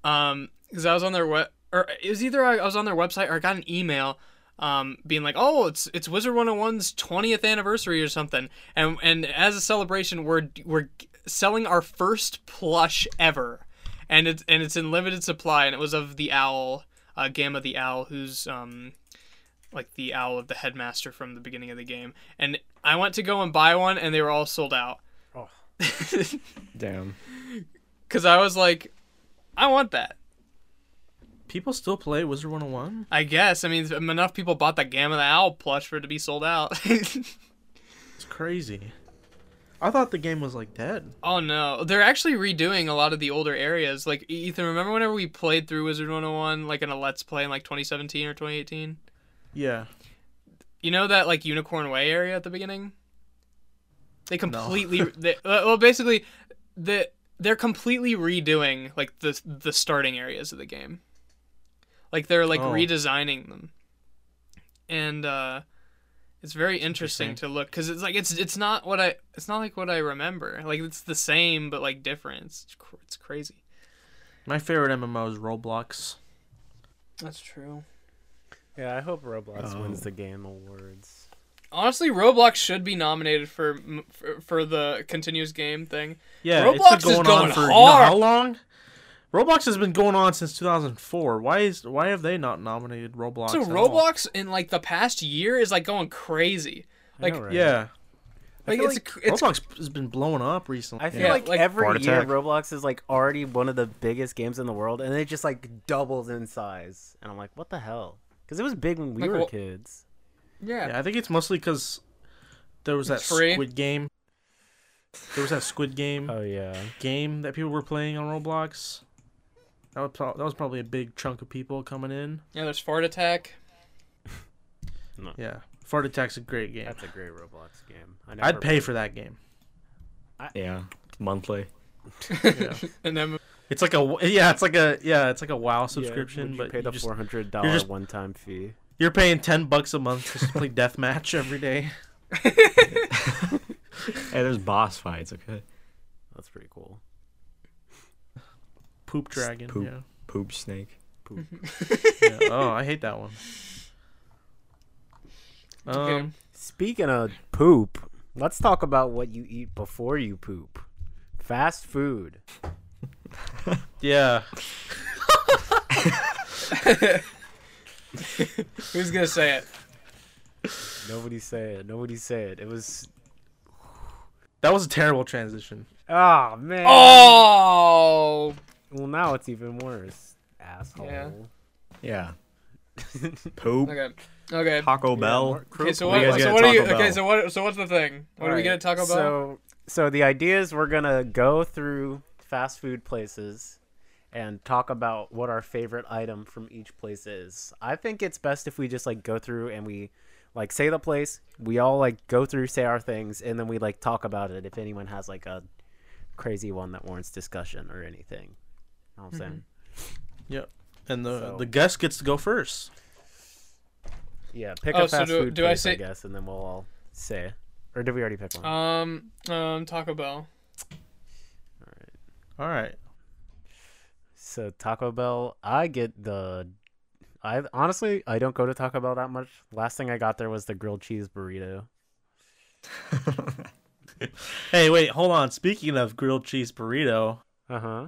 um, because I was on their web, or it was either I I was on their website or I got an email, um, being like, oh, it's it's Wizard 101's 20th anniversary or something, and and as a celebration, we're we're selling our first plush ever, and it's and it's in limited supply, and it was of the owl, uh, Gamma the owl, who's um. Like the owl of the headmaster from the beginning of the game, and I went to go and buy one, and they were all sold out. Oh. Damn. Because I was like, I want that. People still play Wizard 101? I guess. I mean, enough people bought the Gamma the Owl plush for it to be sold out. It's crazy. I thought the game was like dead. oh no, they're actually redoing a lot of the older areas. Like Ethan, remember whenever we played through Wizard 101 like in a Let's Play in like 2017 or 2018? Yeah. You know that like Unicorn Way area at the beginning? They completely they, uh, well basically the they're completely redoing like the the starting areas of the game. Like they're like Oh. redesigning them. And uh it's very interesting, interesting. to look cuz it's like it's it's not what I it's not like what I remember. Like it's the same but like different. It's cr- it's crazy. My favorite MMO is Roblox. That's true. Yeah, I hope Roblox Oh. wins the game awards. honestly, Roblox should be nominated for for, for the continuous game thing. Yeah, Roblox it's been is going on going for you know hard. how long? Roblox has been going on since 2004. Why is why have they not nominated Roblox? So at all? Roblox in like the past year is like going crazy. Like know, right? Yeah, like feel it's like cr- it's Roblox has been blowing up recently. I feel Yeah, like, like every year attack. Roblox is like already one of the biggest games in the world, and it just like doubles in size. And I'm like, what the hell? Because it was big when we Like, were wha- kids. yeah. Yeah, I think it's mostly because there was that free. Squid Game. There was that Squid Game Oh yeah. game that people were playing on Roblox. That was, pro- that was probably a big chunk of people coming in. Yeah, there's Fart Attack. no. Yeah, Fart Attack's a great game. That's a great Roblox game. I never I'd pay for that game. Yeah, monthly. Yeah. And then It's like a yeah, it's like a yeah, it's like a WoW subscription, would you but pay you the just, four hundred you're dollar just- one time fee. you're paying ten bucks a month just to play deathmatch every day. Hey, there's boss fights. Okay. That's pretty cool. Poop dragon. Poop. Yeah. Poop snake. yeah. Oh, I hate that one. Um, Okay. Speaking of poop, let's talk about what you eat before you poop. Fast food. yeah. who's gonna say it? Nobody say it. Nobody say it. It was. That was a terrible transition. Oh man. Oh, Well, now it's even worse. Asshole. Yeah. Yeah. Poop. okay, okay. Taco Bell. more- Okay, so What do what? you guys So what at are you? Taco Okay, so what? So what's the thing? What are we gonna talk about? So, so the idea is we're gonna go through fast food places and talk about what our favorite item from each place is. I think it's best if we just like go through and we like say the place. We all like go through, say our things, and then we like talk about it. If anyone has like a crazy one that warrants discussion or anything, know what I'm saying. Yep. And the So- the guest gets to go first. Yeah, pick Oh, a so fast do- food do I place, I say- guess, and then we'll all say. Or did we already pick one? um, um, Taco Bell. All right. All right. So Taco Bell, I get the. I honestly I don't go to Taco Bell that much. Last thing I got there was the grilled cheese burrito. Hey, wait, hold on. Speaking of grilled cheese burrito, Uh huh.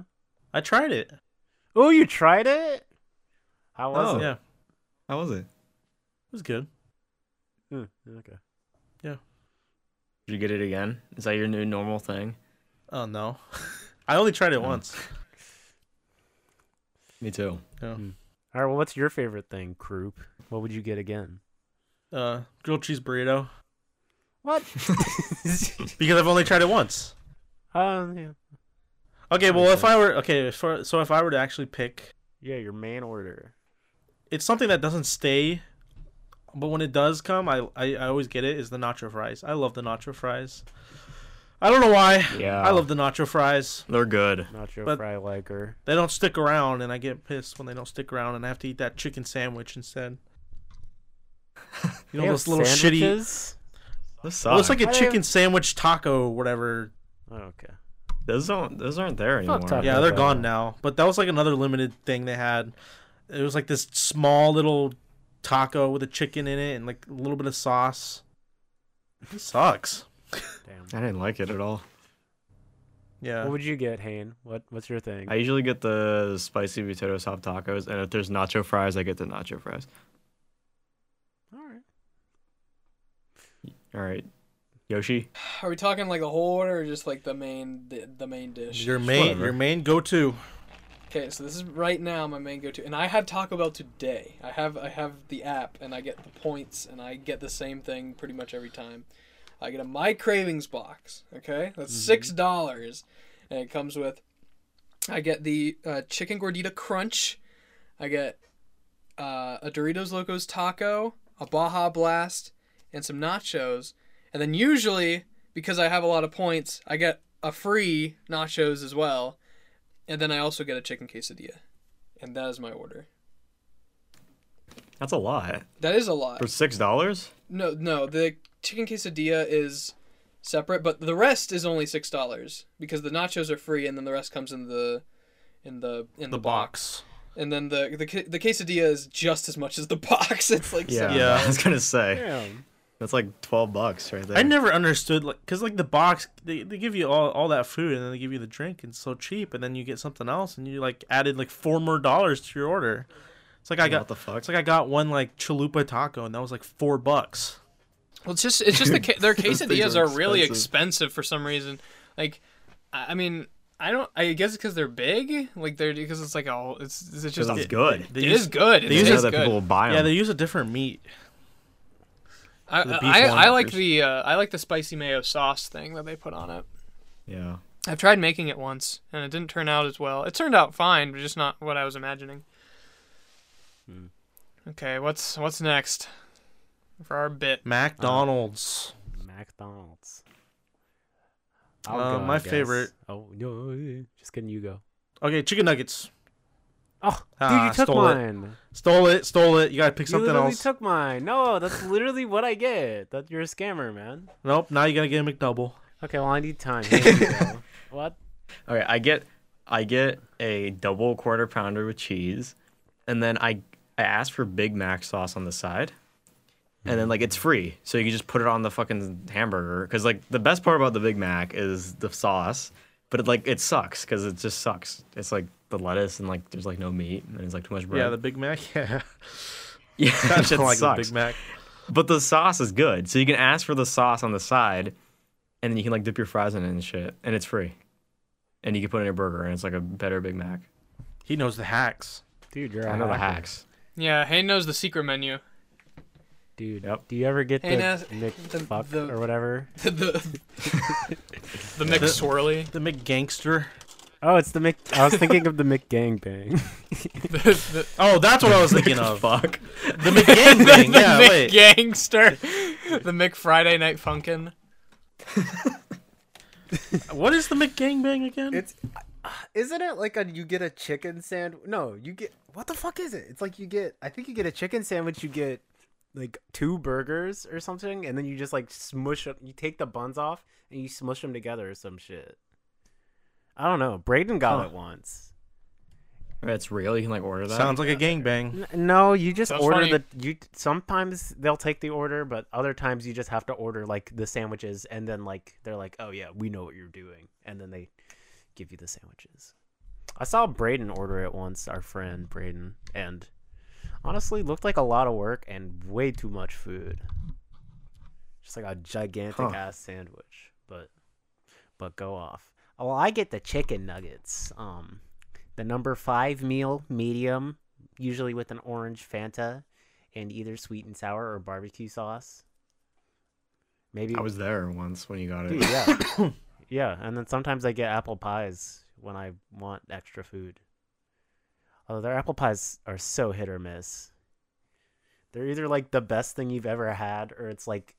I tried it. Oh, you tried it? How was Oh. it? Yeah, How was it? It was good. Hmm, okay. Yeah. Did you get it again? Is that your new normal thing? Oh no, I only tried it Oh. once. Me too. Yeah. All right. Well, what's your favorite thing, Kroop? What would you get again? Uh, grilled cheese burrito What? because I've only tried it once. um, yeah. Okay, well, if I were okay, for, so if I were to actually pick, yeah, your main order. it's something that doesn't stay, but when it does come, I, I I always get it. Is the nacho fries? I love the nacho fries. I don't know why. Yeah. I love the nacho fries. They're good. Nacho But- fry liker. They don't stick around, and I get pissed when they don't stick around, and I have to eat that chicken sandwich instead. You know those little shitty. sandwiches? Those Well, it's like a I have- chicken sandwich taco, whatever. Oh, okay. Those don't. Those aren't there anymore. Yeah, they're Bell. gone now. But that was like another limited thing they had. It was like this small little taco with a chicken in it and like a little bit of sauce. It sucks. Damn. I didn't like it at all. Yeah. What would you get, Hane? What What's your thing? I usually get the spicy potato soft tacos, and if there's nacho fries, I get the nacho fries. All right. All right, Yoshi. Are we talking like the whole order or just like the main the, the main dish? Your main Whatever. your main go to. Okay, so this is right now my main go-to, and I had Taco Bell today. I have I have the app, and I get the points, and I get the same thing pretty much every time. I get a My Cravings box. Okay, that's six dollars, and it comes with. I get the uh, chicken gordita crunch. I get uh, a Doritos Locos taco, a Baja Blast, and some nachos. And then usually, because I have a lot of points, I get a free nachos as well. And then I also get a chicken quesadilla. And that is my order. That's a lot That is a lot. for six dollars. No, no, the chicken quesadilla is separate, but the rest is only six dollars because the nachos are free, and then the rest comes in the in the in the, The box. box. And then the, the the quesadilla is just as much as the box. It's like Yeah, Yeah. I was gonna say. Damn. That's like twelve bucks right there. I never understood like because like the box they, they give you all, all that food and then they give you the drink and it's so cheap and then you get something else and you like added like four more dollars to your order. It's like I got what the fuck? it's like I got one like chalupa taco and that was like four bucks. Well, it's just it's just the ca- their Those things quesadillas are are really expensive. expensive for some reason. Like, I I mean, I don't. I guess it's because they're big. Like they're because it's like all. It's it's just. Because it's good. They it use, is good. they It use It's is just that good. people will buy them. Yeah, they use a different meat. I, I, I like the uh, I like the spicy mayo sauce thing that they put on it. yeah. I've tried making it once and it didn't turn out as well. It turned out fine, but just not what I was imagining. Hmm. Okay, what's what's next for our bit? McDonald's. McDonald's. Uh, go, my favorite- Oh no! Just kidding. You go. Okay, chicken nuggets. Oh, dude, Ah, you took stole it. mine. Stole it, stole it. You gotta pick You something literally else. took mine. No, that's literally what I get. That you're a scammer, man. nope, now you gotta get a McDouble. Okay, well I need time. Here you go. what? All right. I get I get a double quarter pounder with cheese, and then I I ask for Big Mac sauce on the side, and then like it's free, so you can just put it on the fucking hamburger. Cause like the best part about the Big Mac is the sauce, but it like it sucks because it just sucks. It's like the lettuce and like there's like no meat and it's like too much bread. Yeah, the Big Mac. Yeah, yeah, I that shit like the sucks. Big Mac. But the sauce is good, so you can ask for the sauce on the side, and then you can like dip your fries in it and shit, and it's free. And you can put it in your burger, and it's like a better Big Mac. He knows the hacks. Dude, you're a I know the hacks. Yeah, Hayden knows the secret menu. Dude, Yep. do you ever get Hey, the Naz, Mick the- the- or whatever? the the McSwirly. The McGangster. Oh, it's the Mick. I was thinking of the Mick gangbang. the, the, Oh, that's what I was thinking of. Fuck. The McGangbang. the Yeah, wait. McGangster. the McFriday Night Funkin'. What is the McGangbang again? It's isn't it like a you get a chicken sandwich? No, you get what the fuck is it? It's like you get I think you get a chicken sandwich, you get like two burgers or something, and then you just like smush. You take the buns off and you smush them together or some shit. I don't know. Braden got Huh. it once. That's real. You can like order that. Sounds like a gangbang. N- No, you just Sounds order funny. the you. Sometimes they'll take the order, but other times you just have to order like the sandwiches, and then like they're like, "Oh yeah, we know what you're doing," and then they give you the sandwiches. I saw Braden order it once, our friend Braden, and honestly looked like a lot of work and way too much food. Just like a gigantic Huh. ass sandwich, but but go off. Oh, I get the chicken nuggets. Um, the number five meal, medium, usually with an orange Fanta, and either sweet and sour or barbecue sauce. Maybe I was there once when you got it. Dude, yeah. yeah, and then sometimes I get apple pies when I want extra food. Although their apple pies are so hit or miss. They're either like the best thing you've ever had, or it's like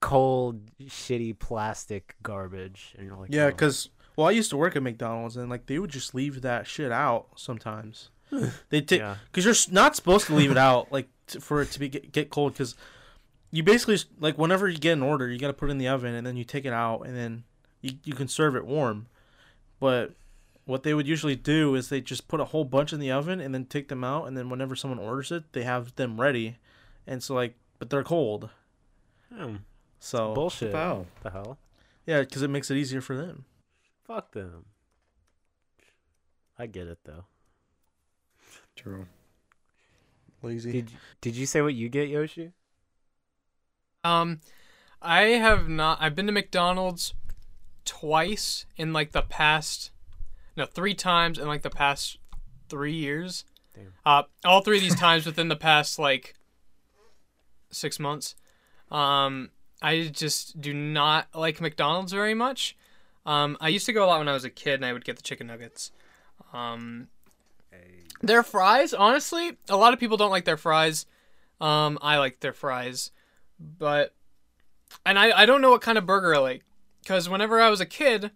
cold, shitty plastic garbage, and you're like, Yeah, "Oh." Because well, I used to work at McDonald's and like they would just leave that shit out sometimes. they take Yeah. because you're not supposed to leave it out like t- for it to be get, get cold because you basically like whenever you get an order you got to put it in the oven and then you take it out and then you, you can serve it warm. But what they would usually do is they just put a whole bunch in the oven and then take them out and then whenever someone orders it they have them ready, and so like but they're cold Hmm, so bullshit. Wow. The hell? yeah because it makes it easier for them. Fuck them. I get it though. True. Lazy. Did Did you say what you get, Yoshi? Um, I have not. I've been to McDonald's twice in like the past, no, three times in like the past three years. Damn. Uh, all three of these times within the past like six months. Um, I just do not like McDonald's very much. Um, I used to go a lot when I was a kid, and I would get the chicken nuggets. Um, their fries, honestly, a lot of people don't like their fries. Um, I like their fries, but and I I don't know what kind of burger I like because whenever I was a kid,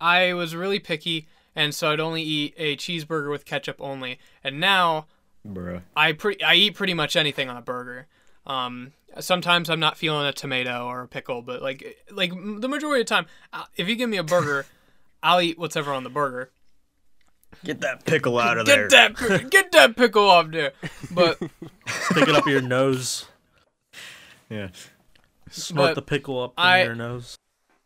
I was really picky, and so I'd only eat a cheeseburger with ketchup only. And now Bruh. I pretty I eat pretty much anything on a burger. Um, sometimes I'm not feeling a tomato or a pickle, but like like the majority of the time, uh, if you give me a burger, I'll eat whatever on the burger. Get that pickle out of there. Get that get that pickle off there. But Stick it up your nose. Yeah. Snort But the pickle up I- in your nose.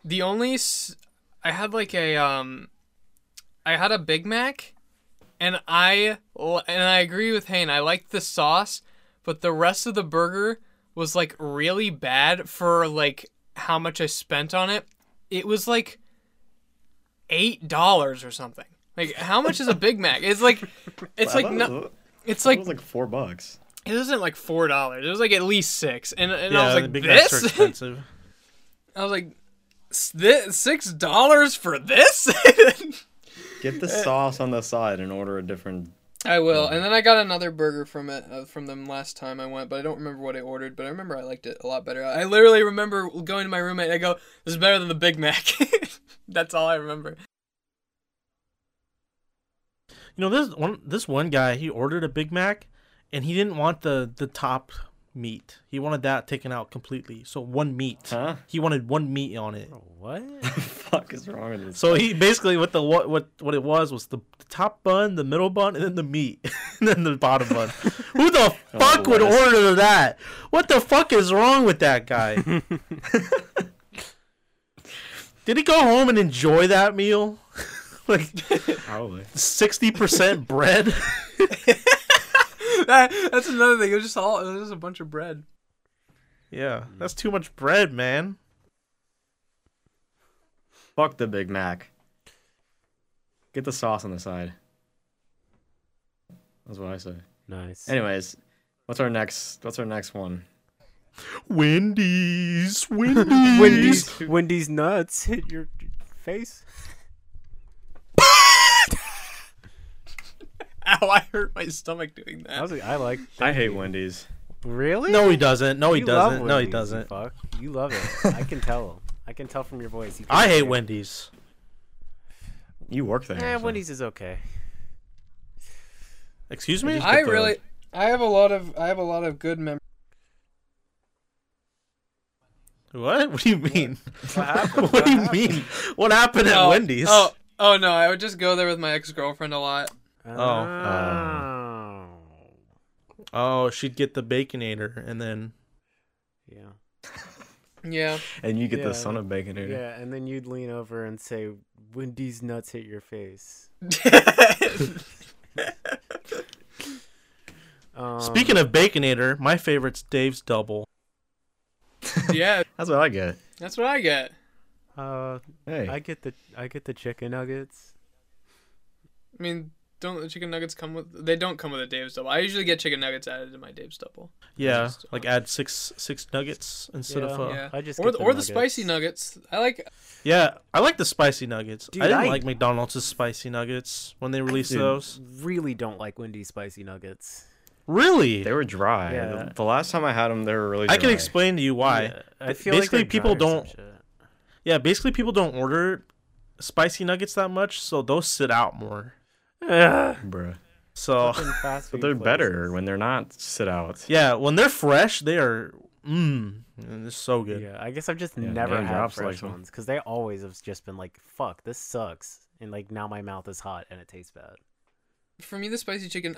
The only s- I had like a um I had a Big Mac and I and I agree with Hane. I liked the sauce, but the rest of the burger was like really bad for like how much I spent on it. It was like eight dollars or something. Like how much is a Big Mac? It's like it's like no, it's like like four bucks. it wasn't like four dollars. It was like at least six. And and yeah, I was like Big Macs are this. expensive. I was like, six dollars for this? Get the uh, sauce on the side and order a different. I will. And then I got another burger from it uh, from them last time I went, but I don't remember what I ordered. But I remember I liked it a lot better. I literally remember going to my roommate. and I go, "This is better than the Big Mac." That's all I remember. You know, this one this one guy he ordered a Big Mac, and he didn't want the the top meat. He wanted that taken out completely. So one meat. Huh? He wanted one meat on it. What? The fuck is wrong with this? So he basically what the what what what it was was the, the top bun, the middle bun, and then the meat, and then the bottom bun. Who the oh, fuck would lettuce. order that? What the fuck is wrong with that guy? Did he go home and enjoy that meal? like Probably. sixty percent bread. That, that's another thing. It was just all. It was just a bunch of bread. yeah, hmm. that's too much bread, man. Fuck the Big Mac. Get the sauce on the side. That's what I say. Nice. Anyways, what's our next? What's our next one? Wendy's, Wendy's, Wendy's, Wendy's nuts hit your face. Ow! I hurt my stomach doing I that. was. I like. I hate Wendy's. Really? No, he doesn't. No, he You doesn't. No, he Wendy's, you doesn't. Fuck. You love it. I can tell. I can tell from your voice. You I hate you're- Wendy's. You work there. Yeah, so- Wendy's is okay. Excuse me. just- I the- really. I have a lot of. I have a lot of good memories. What? What do you mean? What happened? what do you mean? What happened at Wendy's? Oh, oh no! I would just go there with my ex girlfriend a lot. Oh. Oh, she'd get the baconator and then yeah. Yeah. And you get Yeah. the son of baconator. Yeah, and then you'd lean over and say, "Wendy's nuts hit your face." Um, Speaking of baconator, my favorite's Dave's double. yeah, That's what I get. that's what I get. uh, Hey. I get the I get the chicken nuggets. I mean, don't the chicken nuggets come with? They don't come with a Dave's double. I usually get chicken nuggets added to my Dave's double. Yeah, Just, like uh, add six six nuggets instead of Yeah. uh, yeah. yeah, I just or the, the or the spicy nuggets. nuggets. I like. Yeah, I like the spicy nuggets. Dude, I didn't I- like McDonald's spicy nuggets when they released Dude. those. Really don't like Wendy's spicy nuggets. Really? They were dry. Yeah. The, the last time I had them, they were really dry. I can explain to you why. Yeah, I feel basically like they're people dry or some don't- Yeah, basically people don't order spicy nuggets that much, so those sit out more. Ugh. Bruh. So fast But they're better when they're not sit out. yeah, when they're fresh, they are mmm, it's so good. Yeah, I guess I've just Yeah, never Dan had fresh likes 'em. ones because they always have just been like, "Fuck, this sucks," and like now my mouth is hot and it tastes bad. For me, the spicy chicken.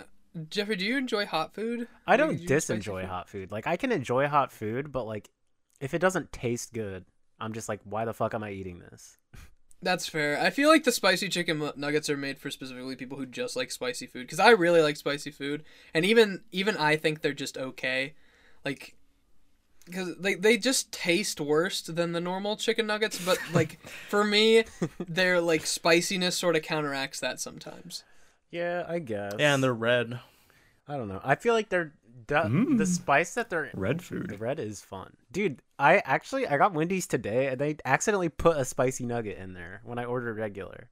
Jeffrey, do you enjoy hot food? I don't do enjoy disenjoy hot food. Like I can enjoy hot food, but like if it doesn't taste good, I'm just like, why the fuck am I eating this? That's fair. I feel like the spicy chicken nuggets are made for specifically people who just like spicy food. Because I really like spicy food, and even even I think they're just okay. Like, because they they just taste worse than the normal chicken nuggets. But like for me, their like spiciness sort of counteracts that sometimes. Yeah, I guess. Yeah, and they're red. I don't know. I feel like they're the, Mm. the spice that they're Red food. the food. red is fun, dude. I actually I got Wendy's today and they accidentally put a spicy nugget in there when I ordered regular,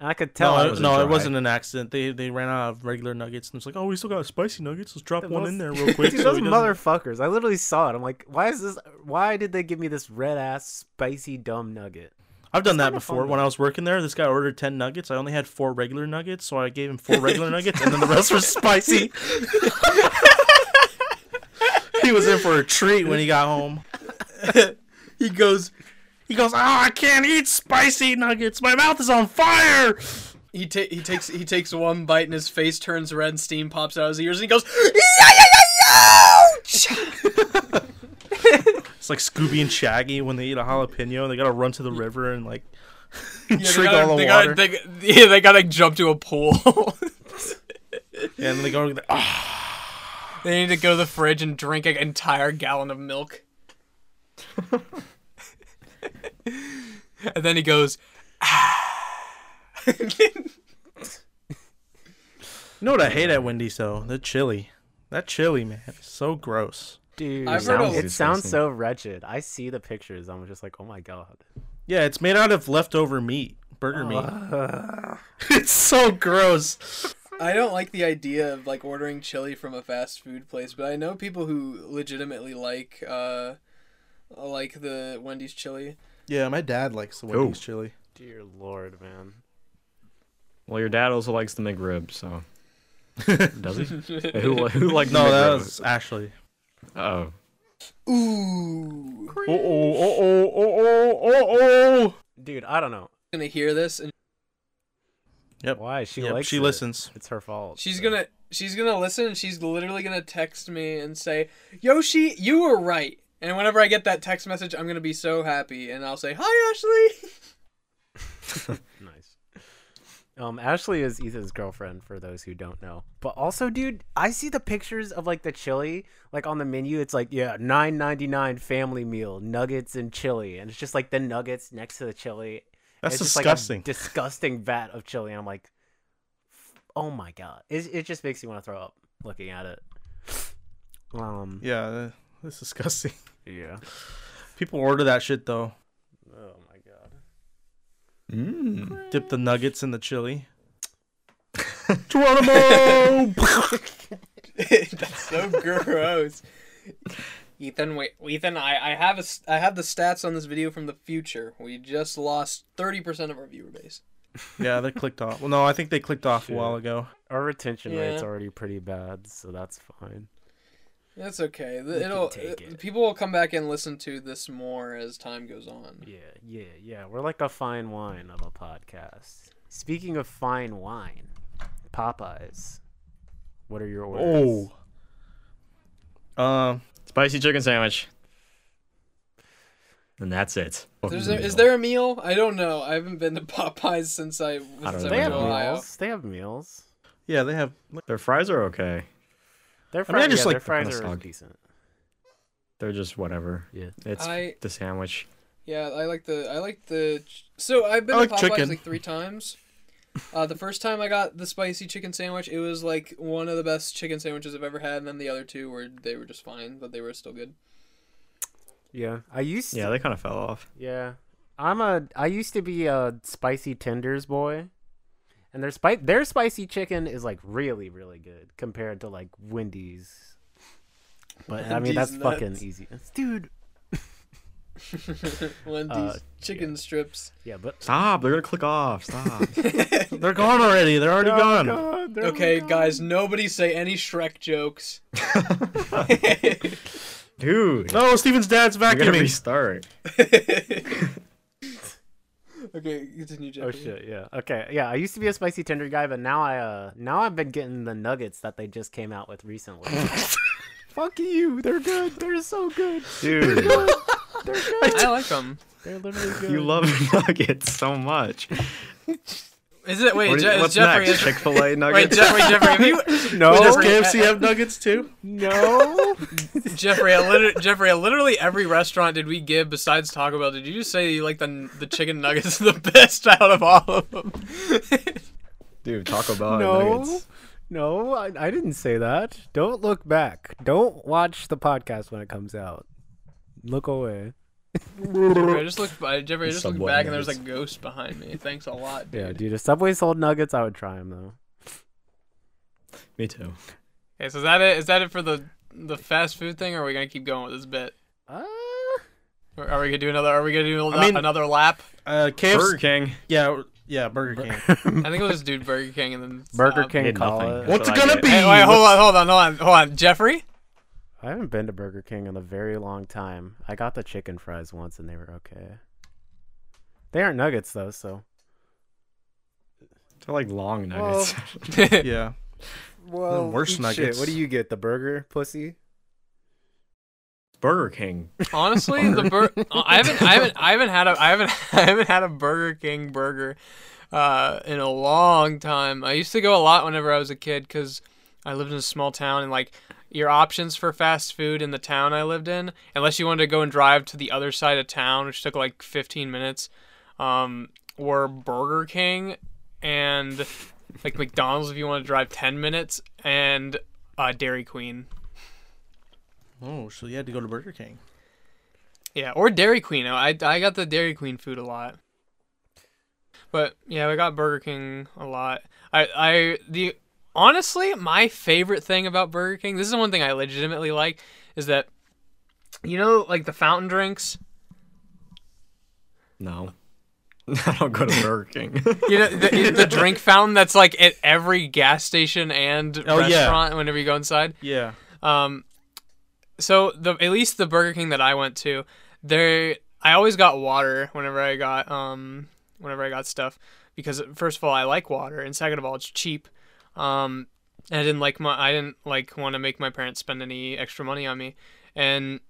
and I could tell. no, it- was no, it wasn't an accident. They they ran out of regular nuggets and it's like, oh, we still got spicy nuggets. Let's drop one in there real quick. Dude, so those motherfuckers! I literally saw it. I'm like, why is this? Why did they give me this red ass spicy dumb nugget? I've done It's that kinda fun, before. when. I was working there, this guy ordered ten nuggets. I only had four regular nuggets, so I gave him four regular nuggets, and then the rest were spicy. he was in for a treat when he got home. He goes. He goes, "Oh, I can't eat spicy nuggets. My mouth is on fire." He, ta- he takes he takes one bite and his face turns red and steam pops out of his ears and he goes It's like Scooby and Shaggy when they eat a jalapeno. And they gotta run to the river and like Yeah, drink gotta, all the they water. Gotta, they, yeah, they gotta jump to a pool. and they go. Ah, they need to go to the fridge and drink an entire gallon of milk. and then he goes, ah. you know what I hate at Wendy's though? The chili. That chili, man, is so gross. Dude, I've it heard sounds, of- it sounds so wretched. I see the pictures. I'm just like, oh my god. Yeah, it's made out of leftover meat, burger meat. it's so gross. I don't like the idea of like ordering chili from a fast food place, but I know people who legitimately like uh like the Wendy's chili. Yeah, my dad likes the Cool. Wendy's chili. Dear lord, man. Well, your dad also likes the McRib, so does he? who who likes No, the that was Ashley. Oh, Ooh. Oh oh oh oh oh oh oh. Dude, I don't know. Gonna hear this and Yep. Why? She Yep, likes she it. listens. It's her fault. she's so. gonna she's gonna listen and she's literally gonna text me and say, Yoshi, you were right. And whenever I get that text message, I'm gonna be so happy and I'll say, Hi Ashley Nice. Um, Ashley is Ethan's girlfriend for those who don't know. But also, dude, I see the pictures of like the chili, like on the menu. It's like, yeah, nine ninety nine family meal, nuggets and chili, and it's just like the nuggets next to the chili. That's it's just, disgusting. Like, a disgusting vat of chili. And I'm like, oh my god, it it just makes me want to throw up looking at it. Um, yeah, uh, that's disgusting. yeah. People order that shit though. Oh my god. mm. Dip the nuggets in the chili. Geronimo! That's so gross. Ethan, wait, Ethan, I, I have a, s- I have the stats on this video from the future. We just lost thirty percent of our viewer base. yeah, they clicked off. Well, no, I think they clicked off a while ago. Our retention rate's already pretty bad, so that's fine. That's okay. We It'll take it. people will come back and listen to this more as time goes on. Yeah, yeah, yeah. We're like a fine wine of a podcast. Speaking of fine wine, Popeyes. What are your orders? Oh. Um, spicy chicken sandwich, and that's it. There's a, is there a meal? I don't know. I haven't been to Popeyes since I, since I, don't They know. went have to Ohio. meals. They have meals. yeah, they have. Their fries are okay. Their I mean, I fries, just yeah, like their fries kinda are decent. They're just whatever. Yeah. It's I the sandwich. yeah, I like the I like the. So I've been I to like Popeyes chicken. like three times. Uh, the first time I got the spicy chicken sandwich, it was like one of the best chicken sandwiches I've ever had, and then the other two were they were just fine, but they were still good. Yeah, I used to. Yeah, they kind of fell off. Yeah, I'm a. I used to be a spicy tenders boy, and their spice their spicy chicken is like really really good compared to like Wendy's. But I mean that's Wendy's fucking easy, dude. Wendy's Uh, chicken strips. Yeah, but Stop! They're gonna click off. Stop. They're gone already. They're already gone. Okay, guys, nobody say any Shrek jokes. Dude, No, Steven's dad's you're gonna vacuuming. restart. okay, continue, Oh shit, yeah. Okay, yeah. I used to be a spicy tender guy, but now I uh now I've been getting the nuggets that they just came out with recently. Fuck you. They're good. They're so good. Dude, They're good. I like them. They're literally good. you love nuggets so much. Is it wait? What is- Je- is what's Jeffrey? next? Chick Fil A nuggets. Wait, Jeffrey, have you, no, Does Jeffrey, KFC have nuggets too? no. Jeffrey, I literally, Jeffrey, at literally every restaurant did we give besides Taco Bell? Did you just say you like the the chicken nuggets the best out of all of them? Dude, Taco Bell and no. nuggets. No, I, I didn't say that. Don't look back. Don't watch the podcast when it comes out. Look away. Jeffrey, I just looked. I, Jeffrey, I just looked Subway back and there was a ghost behind me. Thanks a lot. dude. Yeah, Dude. dude. If Subway sold nuggets, I would try them though. Me too. Okay, so is that it? Is that it for the the fast food thing, or are we gonna keep going with this bit? Uh, Or are we gonna do another? Are we gonna do I mean- another lap? Uh, KFC. Burger King. Yeah, yeah, Burger King. I think we'll just do Burger King and then Burger stop. King, call nothing. it. What's it gonna be? Hey, wait, hold on, hold on, hold on, hold on, Jeffrey. I haven't been to Burger King in a very long time. I got the chicken fries once and they were okay. They aren't nuggets though, so. They're like long nuggets. Yeah. Well, worse eat nuggets. What do you get? The burger, pussy? Burger King. Honestly, the bur- uh, I haven't I haven't I haven't had a I haven't I haven't had a Burger King burger uh, in a long time. I used to go a lot whenever I was a kid because I lived in a small town and like your options for fast food in the town I lived in, unless you wanted to go and drive to the other side of town, which took like 15 minutes, um, were Burger King and like McDonald's if you want to drive 10 minutes and uh, Dairy Queen. Oh, so you had to go to Burger King. Yeah, or Dairy Queen. I I got the Dairy Queen food a lot. But yeah, we got Burger King a lot. I I the honestly, my favorite thing about Burger King, this is one thing I legitimately like, is that you know like the fountain drinks. No. I don't go to Burger King. You know the, the drink fountain that's like at every gas station and Oh, yeah. restaurant whenever you go inside. Yeah. Um, so the at least the Burger King that I went to, there I always got water whenever I got um whenever I got stuff because first of all I like water and second of all it's cheap. Um, and I didn't like my I didn't like want to make my parents spend any extra money on me, and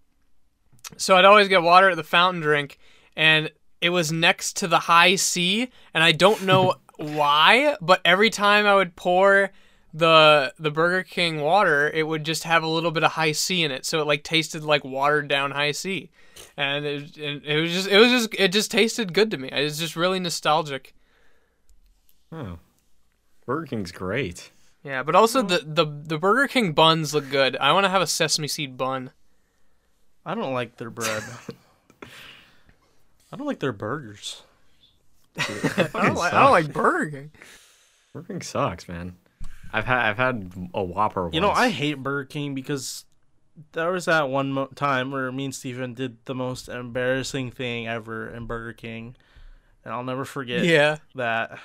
so I'd always get water at the fountain drink, and it was next to the Hi-C, and I don't know why, but every time I would pour the the Burger King water, it would just have a little bit of Hi-C in it, so it like tasted like watered down Hi-C, and it, it, it was just it was just it just tasted good to me. It was just really nostalgic. oh. Burger King's great. Yeah, but also the the the Burger King buns look good. I want to have a sesame seed bun. I don't like their bread. I don't like their burgers. I don't like I don't like Burger King. Burger King sucks, man. I've had I've had a Whopper. You know. I hate Burger King because there was that one mo- time where me and Steven did the most embarrassing thing ever in Burger King, and I'll never forget Yeah. that.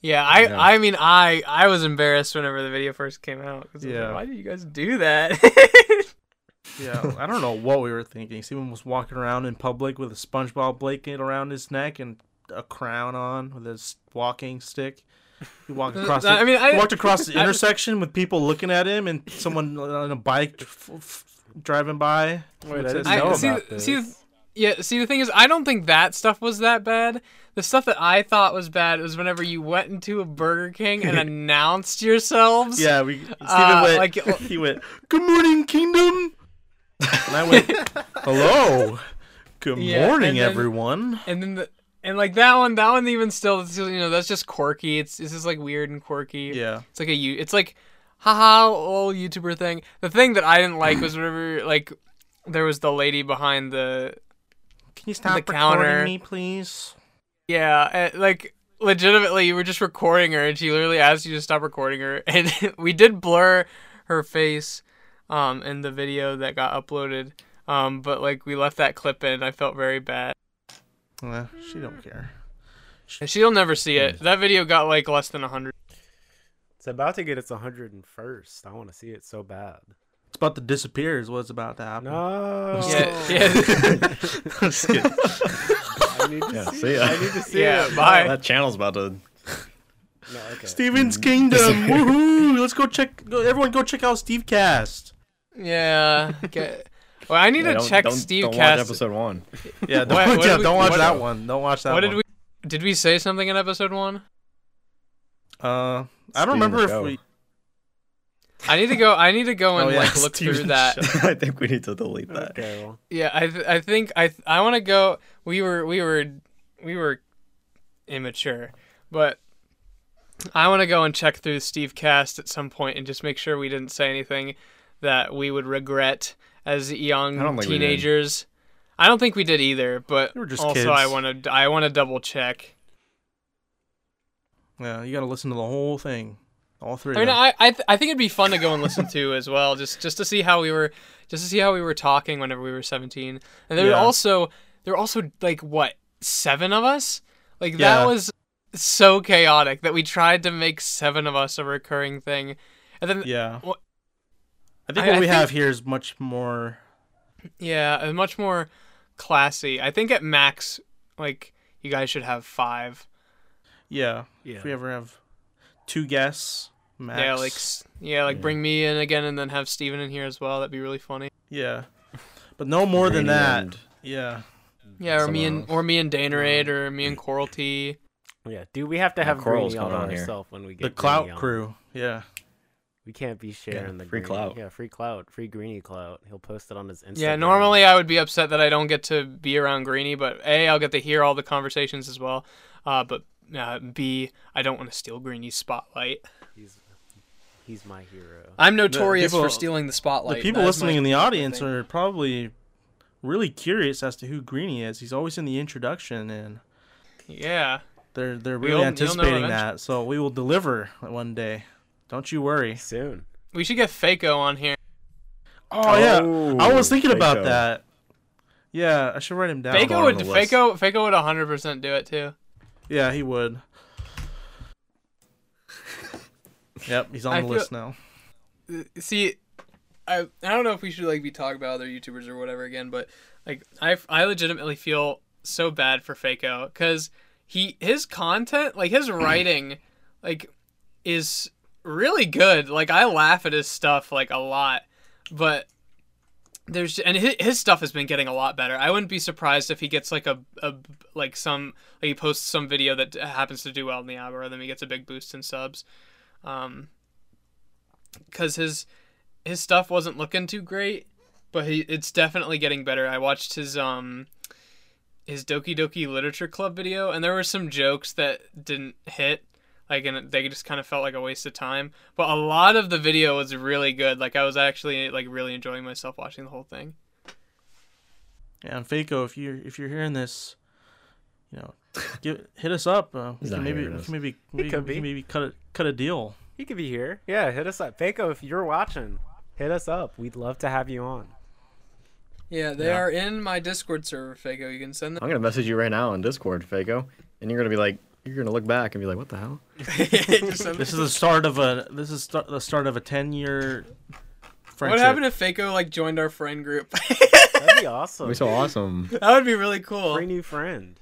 Yeah, I Yeah. I mean I I was embarrassed whenever the video first came out. 'cause I was like, Yeah. Why did you guys do that? Yeah, I don't know what we were thinking. Steven was walking around in public with a SpongeBob blanket around his neck and a crown on with his walking stick. He walked across. The, I mean, I- walked across the I- intersection with people looking at him and someone on a bike f- f- driving by. Wait, I didn't I- know see, about this. see, yeah, see the thing is I don't think that stuff was that bad. The stuff that I thought was bad was whenever you went into a Burger King and announced yourselves. Yeah, we. Steven Uh, went. like- he went. Good morning, kingdom. And I went. Hello. Good Yeah, morning, and then- everyone. And then the and like that one, that one even still, you know, that's just quirky. It's it's just like weird and quirky. Yeah. It's like a you. It's like, haha, old YouTuber thing. The thing that I didn't like was whenever like there was the lady behind the Can you stop the recording counter. me, please? yeah, uh, like legitimately, you were just recording her, and she literally asked you to stop recording her, and we did blur her face, um, in the video that got uploaded. Um, but like we left that clip in. I felt very bad. Uh, she don't care. And she'll never see it. That video got like less than a hundred. It's about to get its 101st. I want to see it so bad. It's about to disappear. Is what's about to happen. No. Yeah, yeah. I'm just kidding. I need to Yeah, see, see ya. I need to see Yeah, it. bye. that channel's about to. No, okay. Steven's Kingdom. Woohoo! Let's go check. Go, everyone, go check out Steve Cast. Yeah. Okay. Well, I need Yeah, to don't- check don't- Steve don't watch Cast. episode one. Yeah, don't, What- what yeah, we- don't watch what- that one. Don't watch that What one. did we? Did we say something in episode one? Uh, I don't remember if we. I need to go. I need to go oh, and Oh, yeah, like look Steven through that. I think we need to delete that. Okay, well. Yeah, I th- I think I th- I want to go. We were we were we were immature, but I want to go and check through Steve Cast at some point and just make sure we didn't say anything that we would regret as young think teenagers. I don't think we did either, but We were just also kids. I want to I want to double check. Yeah, you got to listen to the whole thing, all three. I mean, of them. I I, th- I think it'd be fun to go and listen to as well, just just to see how we were, just to see how we were talking whenever we were seventeen. And there were also there were also like what seven of us, like Yeah. that was so chaotic that we tried to make seven of us a recurring thing, and then yeah. What- I think what I we think- have here is much more. yeah, much more classy. I think at max, like you guys should have five. Yeah, Yeah. if we ever have two guests, max. Yeah, like yeah, like Yeah. bring me in again and then have Steven in here as well. That'd be really funny. yeah. but no more than that. Yeah. Yeah, or me Someone and or me and Danerade or me and Coral T. Yeah, dude, we have to have Coral's Greeny all coming to on here. ourselves when we get The Clout on. crew. Yeah. We can't be sharing the free Greeny- clout. Yeah, free clout, free Greeny clout. He'll post it on his Instagram. Yeah, normally I would be upset that I don't get to be around Greeny, but A, I'll get to hear all the conversations as well. Uh, but uh, B, I don't want to steal Greeny's spotlight. he's he's my hero. I'm notorious people- for stealing the spotlight. the people listening in the audience thing. are probably really curious as to who Greeny is. He's always in the introduction, and Yeah. they're they're really you'll anticipating that. So we will deliver one day. Don't you worry. Soon. We should get Faco on here. Oh, yeah, I was Oh, thinking about that. Yeah, I should write him down. Faco would the. Faco Faco would 100% do it too. Yeah, he would. Yep, he's on I the feel- list now. See, I I don't know if we should like be talking about other YouTubers or whatever again, but like I I legitimately feel so bad for Faco because he his content like his writing like is really good. Like I laugh at his stuff like a lot, but there's and his, stuff has been getting a lot better. I wouldn't be surprised if he gets like a, a like some like he posts some video that happens to do well in the algorithm. He gets a big boost in subs, um, because his his stuff wasn't looking too great, but he it's definitely getting better. I watched his um his Doki Doki Literature Club video, and there were some jokes that didn't hit, like, and they just kind of felt like a waste of time. But a lot of the video was really good. Like, I was actually like really enjoying myself watching the whole thing. Yeah, and Faco, if you're if you're hearing this, you know, give, hit us up. Uh, we He's can not maybe hearing we can maybe we, could we can be. maybe cut a cut a deal. He could be here. Yeah, hit us up. Faco, if you're watching, hit us up. We'd love to have you on. Yeah, they Yeah. are in my Discord server, Fago. You can send them. I'm gonna message you right now on Discord, Fago, and you're gonna be like, you're gonna look back and be like, what the hell? This is the start of a this is st- the start of a ten year friendship. What happened if Faco like joined our friend group? That'd be awesome. That'd be so awesome. that would be really cool. Free new friend.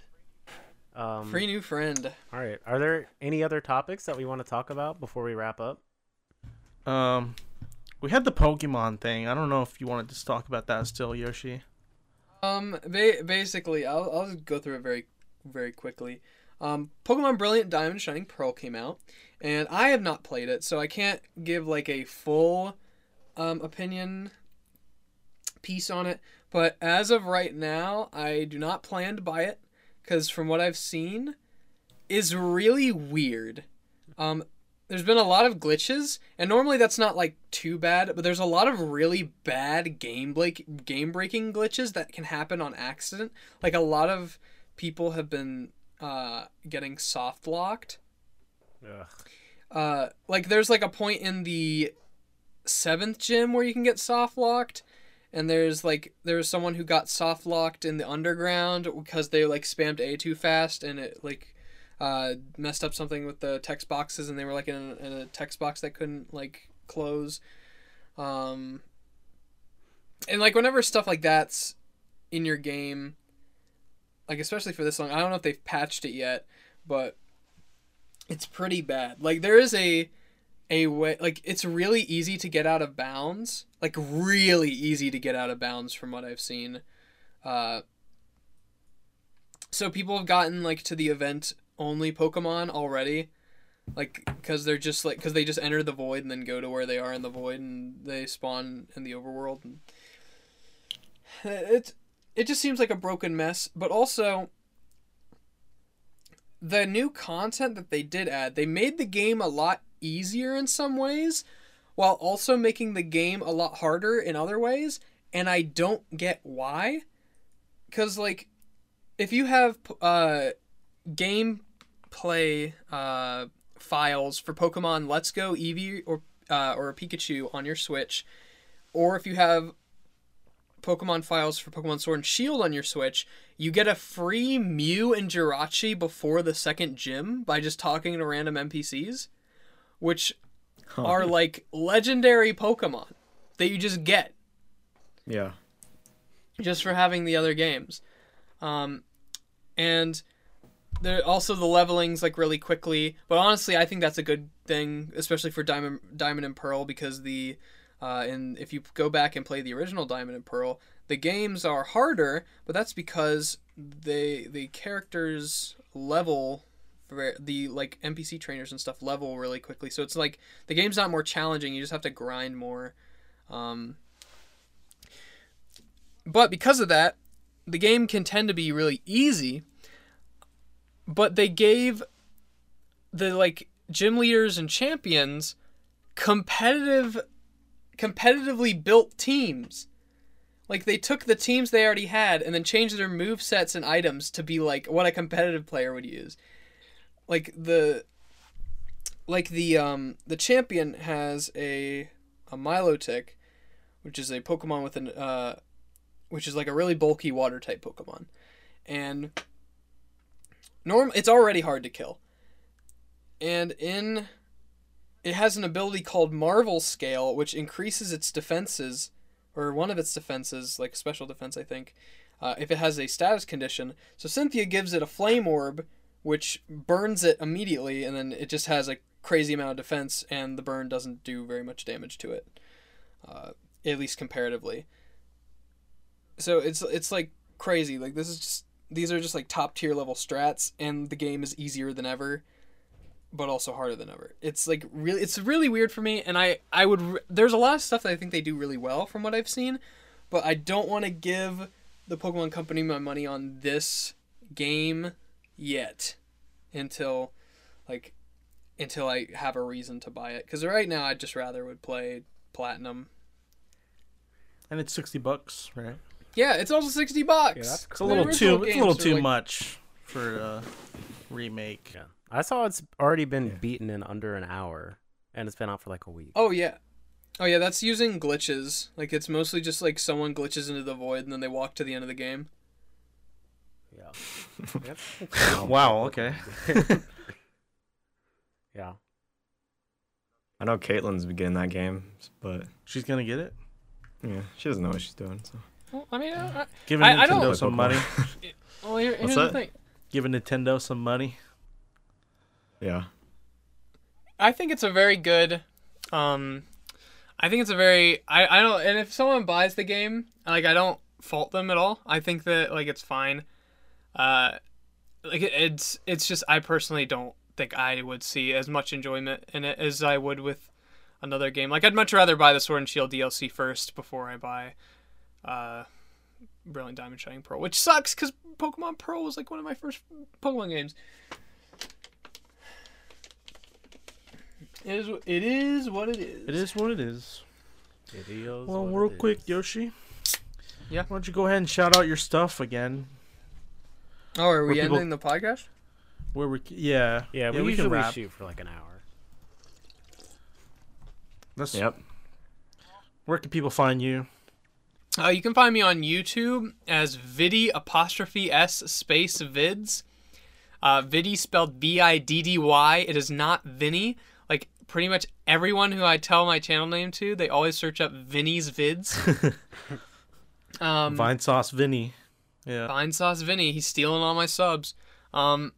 Um, Free new friend. All right. Are there any other topics that we want to talk about before we wrap up? Um, we had the Pokemon thing. I don't know if you wanted to talk about that still, Yoshi. Um, ba- basically, I'll I'll just go through it very, very quickly. Um, Pokemon Brilliant Diamond Shining Pearl came out, and I have not played it, so I can't give like a full, um, opinion piece on it. But as of right now, I do not plan to buy it, because from what I've seen, is really weird. Um, there's been a lot of glitches, and normally that's not like too bad, but there's a lot of really bad game break game breaking glitches that can happen on accident. Like a lot of people have been uh, getting soft locked. Ugh. Uh, like there's like a point in the seventh gym where you can get soft locked, and there's like there's someone who got soft locked in the underground because they like spammed A too fast and it like uh, messed up something with the text boxes and they were like in a, in a text box that couldn't like close. Um, and like whenever stuff like that's in your game, like especially for this one, I don't know if they've patched it yet, but it's pretty bad. Like there is a a way like it's really easy to get out of bounds. Like really easy to get out of bounds from what I've seen. Uh so people have gotten like to the event only Pokemon already. Like cuz they're just like cuz they just enter the void and then go to where they are in the void and they spawn in the overworld and it it just seems like a broken mess, but also the new content that they did add, they made the game a lot easier in some ways while also making the game a lot harder in other ways, and I don't get why. Cuz like if you have uh gameplay uh files for Pokemon Let's Go, Eevee or uh, or Pikachu on your Switch, or if you have Pokemon files for Pokemon Sword and Shield on your Switch, you get a free Mew and Jirachi before the second gym by just talking to random NPCs, which are like legendary Pokemon that you just get Yeah. just for having the other games. Um, and there also the leveling's like really quickly, but honestly, I think that's a good thing, especially for Diamond Diamond and Pearl because the uh, and if you go back and play the original Diamond and Pearl, the games are harder, but that's because they the characters level the like NPC trainers and stuff level really quickly. So it's like the game's not more challenging. You just have to grind more. Um, but because of that, the game can tend to be really easy. But they gave the like gym leaders and champions competitive competitively built teams. Like they took the teams they already had and then changed their move sets and items to be like what a competitive player would use. Like the like the um the champion has a a Milotic, which is a Pokemon with an uh which is like a really bulky water type Pokemon. And norm it's already hard to kill. And in it has an ability called Marvel Scale, which increases its defenses, or one of its defenses, like special defense, I think, uh, if it has a status condition. So Cynthia gives it a Flame Orb, which burns it immediately, and then it just has a crazy amount of defense, and the burn doesn't do very much damage to it, uh, at least comparatively. So it's it's like crazy. Like this is just these are just like top tier level strats, and the game is easier than ever but also harder than ever. It's like really, it's really weird for me, and I, I would. re- There's a lot of stuff that I think they do really well from what I've seen, but I don't want to give the Pokemon Company my money on this game yet, until, like, until I have a reason to buy it. Because right now, I'd just rather would play Platinum. And it's sixty bucks, right? Yeah, it's also sixty bucks. Yeah, that's It's a little too. It's a little too like- much for a remake. Yeah. I saw it's already been beaten in under an hour, and it's been out for like a week. Oh yeah. Oh yeah, that's using glitches. Like it's mostly just like someone glitches into the void and then they walk to the end of the game. Yeah. Wow. Okay. Yeah. I know Caitlin's beginning that game, but She's gonna get it. yeah, she doesn't know what she's doing. So Well, I mean, I, Giving I- I Nintendo don't- some money. I, well, here, here's What's the that? thing. Giving Nintendo some money. Yeah, I think it's a very good. Um, I think it's a very. I I don't. And if someone buys the game, like I don't fault them at all. I think that like it's fine. Uh, like it, it's it's just I personally don't think I would see as much enjoyment in it as I would with another game. Like I'd much rather buy the Sword and Shield DLC first before I buy uh Brilliant Diamond Shining Pearl, which sucks because Pokemon Pearl was like one of my first Pokemon games. It is, it is what it is. It is what it is. It is Well, what real it quick, is. Yoshi. Yeah. Why don't you go ahead and shout out your stuff again? Oh, are we Where people- ending the podcast? Where we? Yeah. Yeah, we, can usually wrap. shoot for like an hour. Let's, yep. Where can people find you? Uh, you can find me on YouTube as Viddy apostrophe S space vids. Uh, Viddy spelled V I D D Y. It is not Vinny. Pretty much everyone who I tell my channel name to, they always search up Vinny's vids. um, Vinesauce Vinny. Yeah. Fine sauce Vinny. He's stealing all my subs. Um,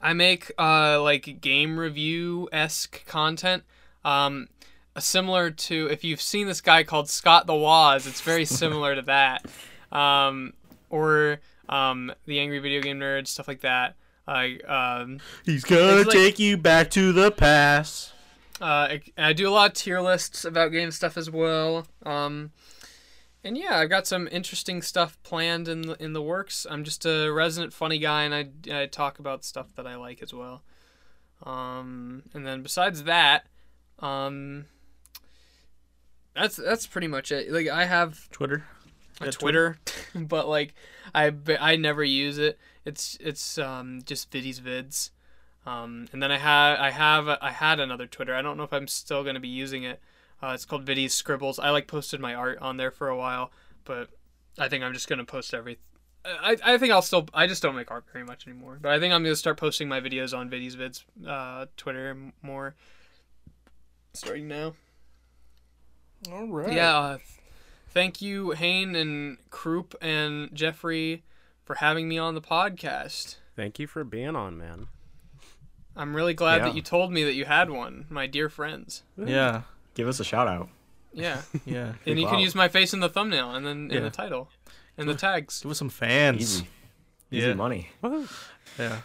I make uh like game review esque content. Um, similar to if you've seen this guy called Scott the Woz, it's very similar to that. Um, or um the Angry Video Game Nerd stuff like that. I um He's gonna like- take you back to the past. uh I, I do a lot of tier lists about game stuff as well. Um. And yeah, I've got some interesting stuff planned in the in the works. I'm just a resident funny guy, and I, I talk about stuff that I like as well. Um, and then besides that, um, that's that's pretty much it. Like I have Twitter. a Yeah, Twitter, but like I I never use it. It's it's um just Viddy's Vids. Um, and then I had I have I had another Twitter. I don't know if I'm still gonna be using it. Uh, it's called Viddy's Scribbles. I like posted my art on there for a while, but I think I'm just gonna post every. I, I think I'll still. I just don't make art very much anymore. But I think I'm gonna start posting my videos on Viddy's Vids, uh, Twitter more. Starting now. All right. Yeah. Uh, thank you, Hane and Kroop and Jeffrey, for having me on the podcast. Thank you for being on, man. I'm really glad Yeah. that you told me that you had one, my dear friends. Yeah. Give us a shout out. Yeah, Yeah. and you Wow. can use my face in the thumbnail and then in the title, and the tags. Give us some fans. Easy. Easy Yeah. money. Yeah.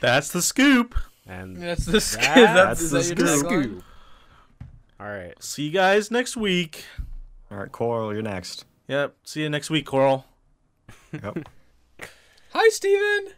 That's the scoop. And That's the scoop. That's That's, the is that scoop. all right. See you guys next week. All right, Coral, you're next. Yep. See you next week, Coral. Yep. Hi, Steven.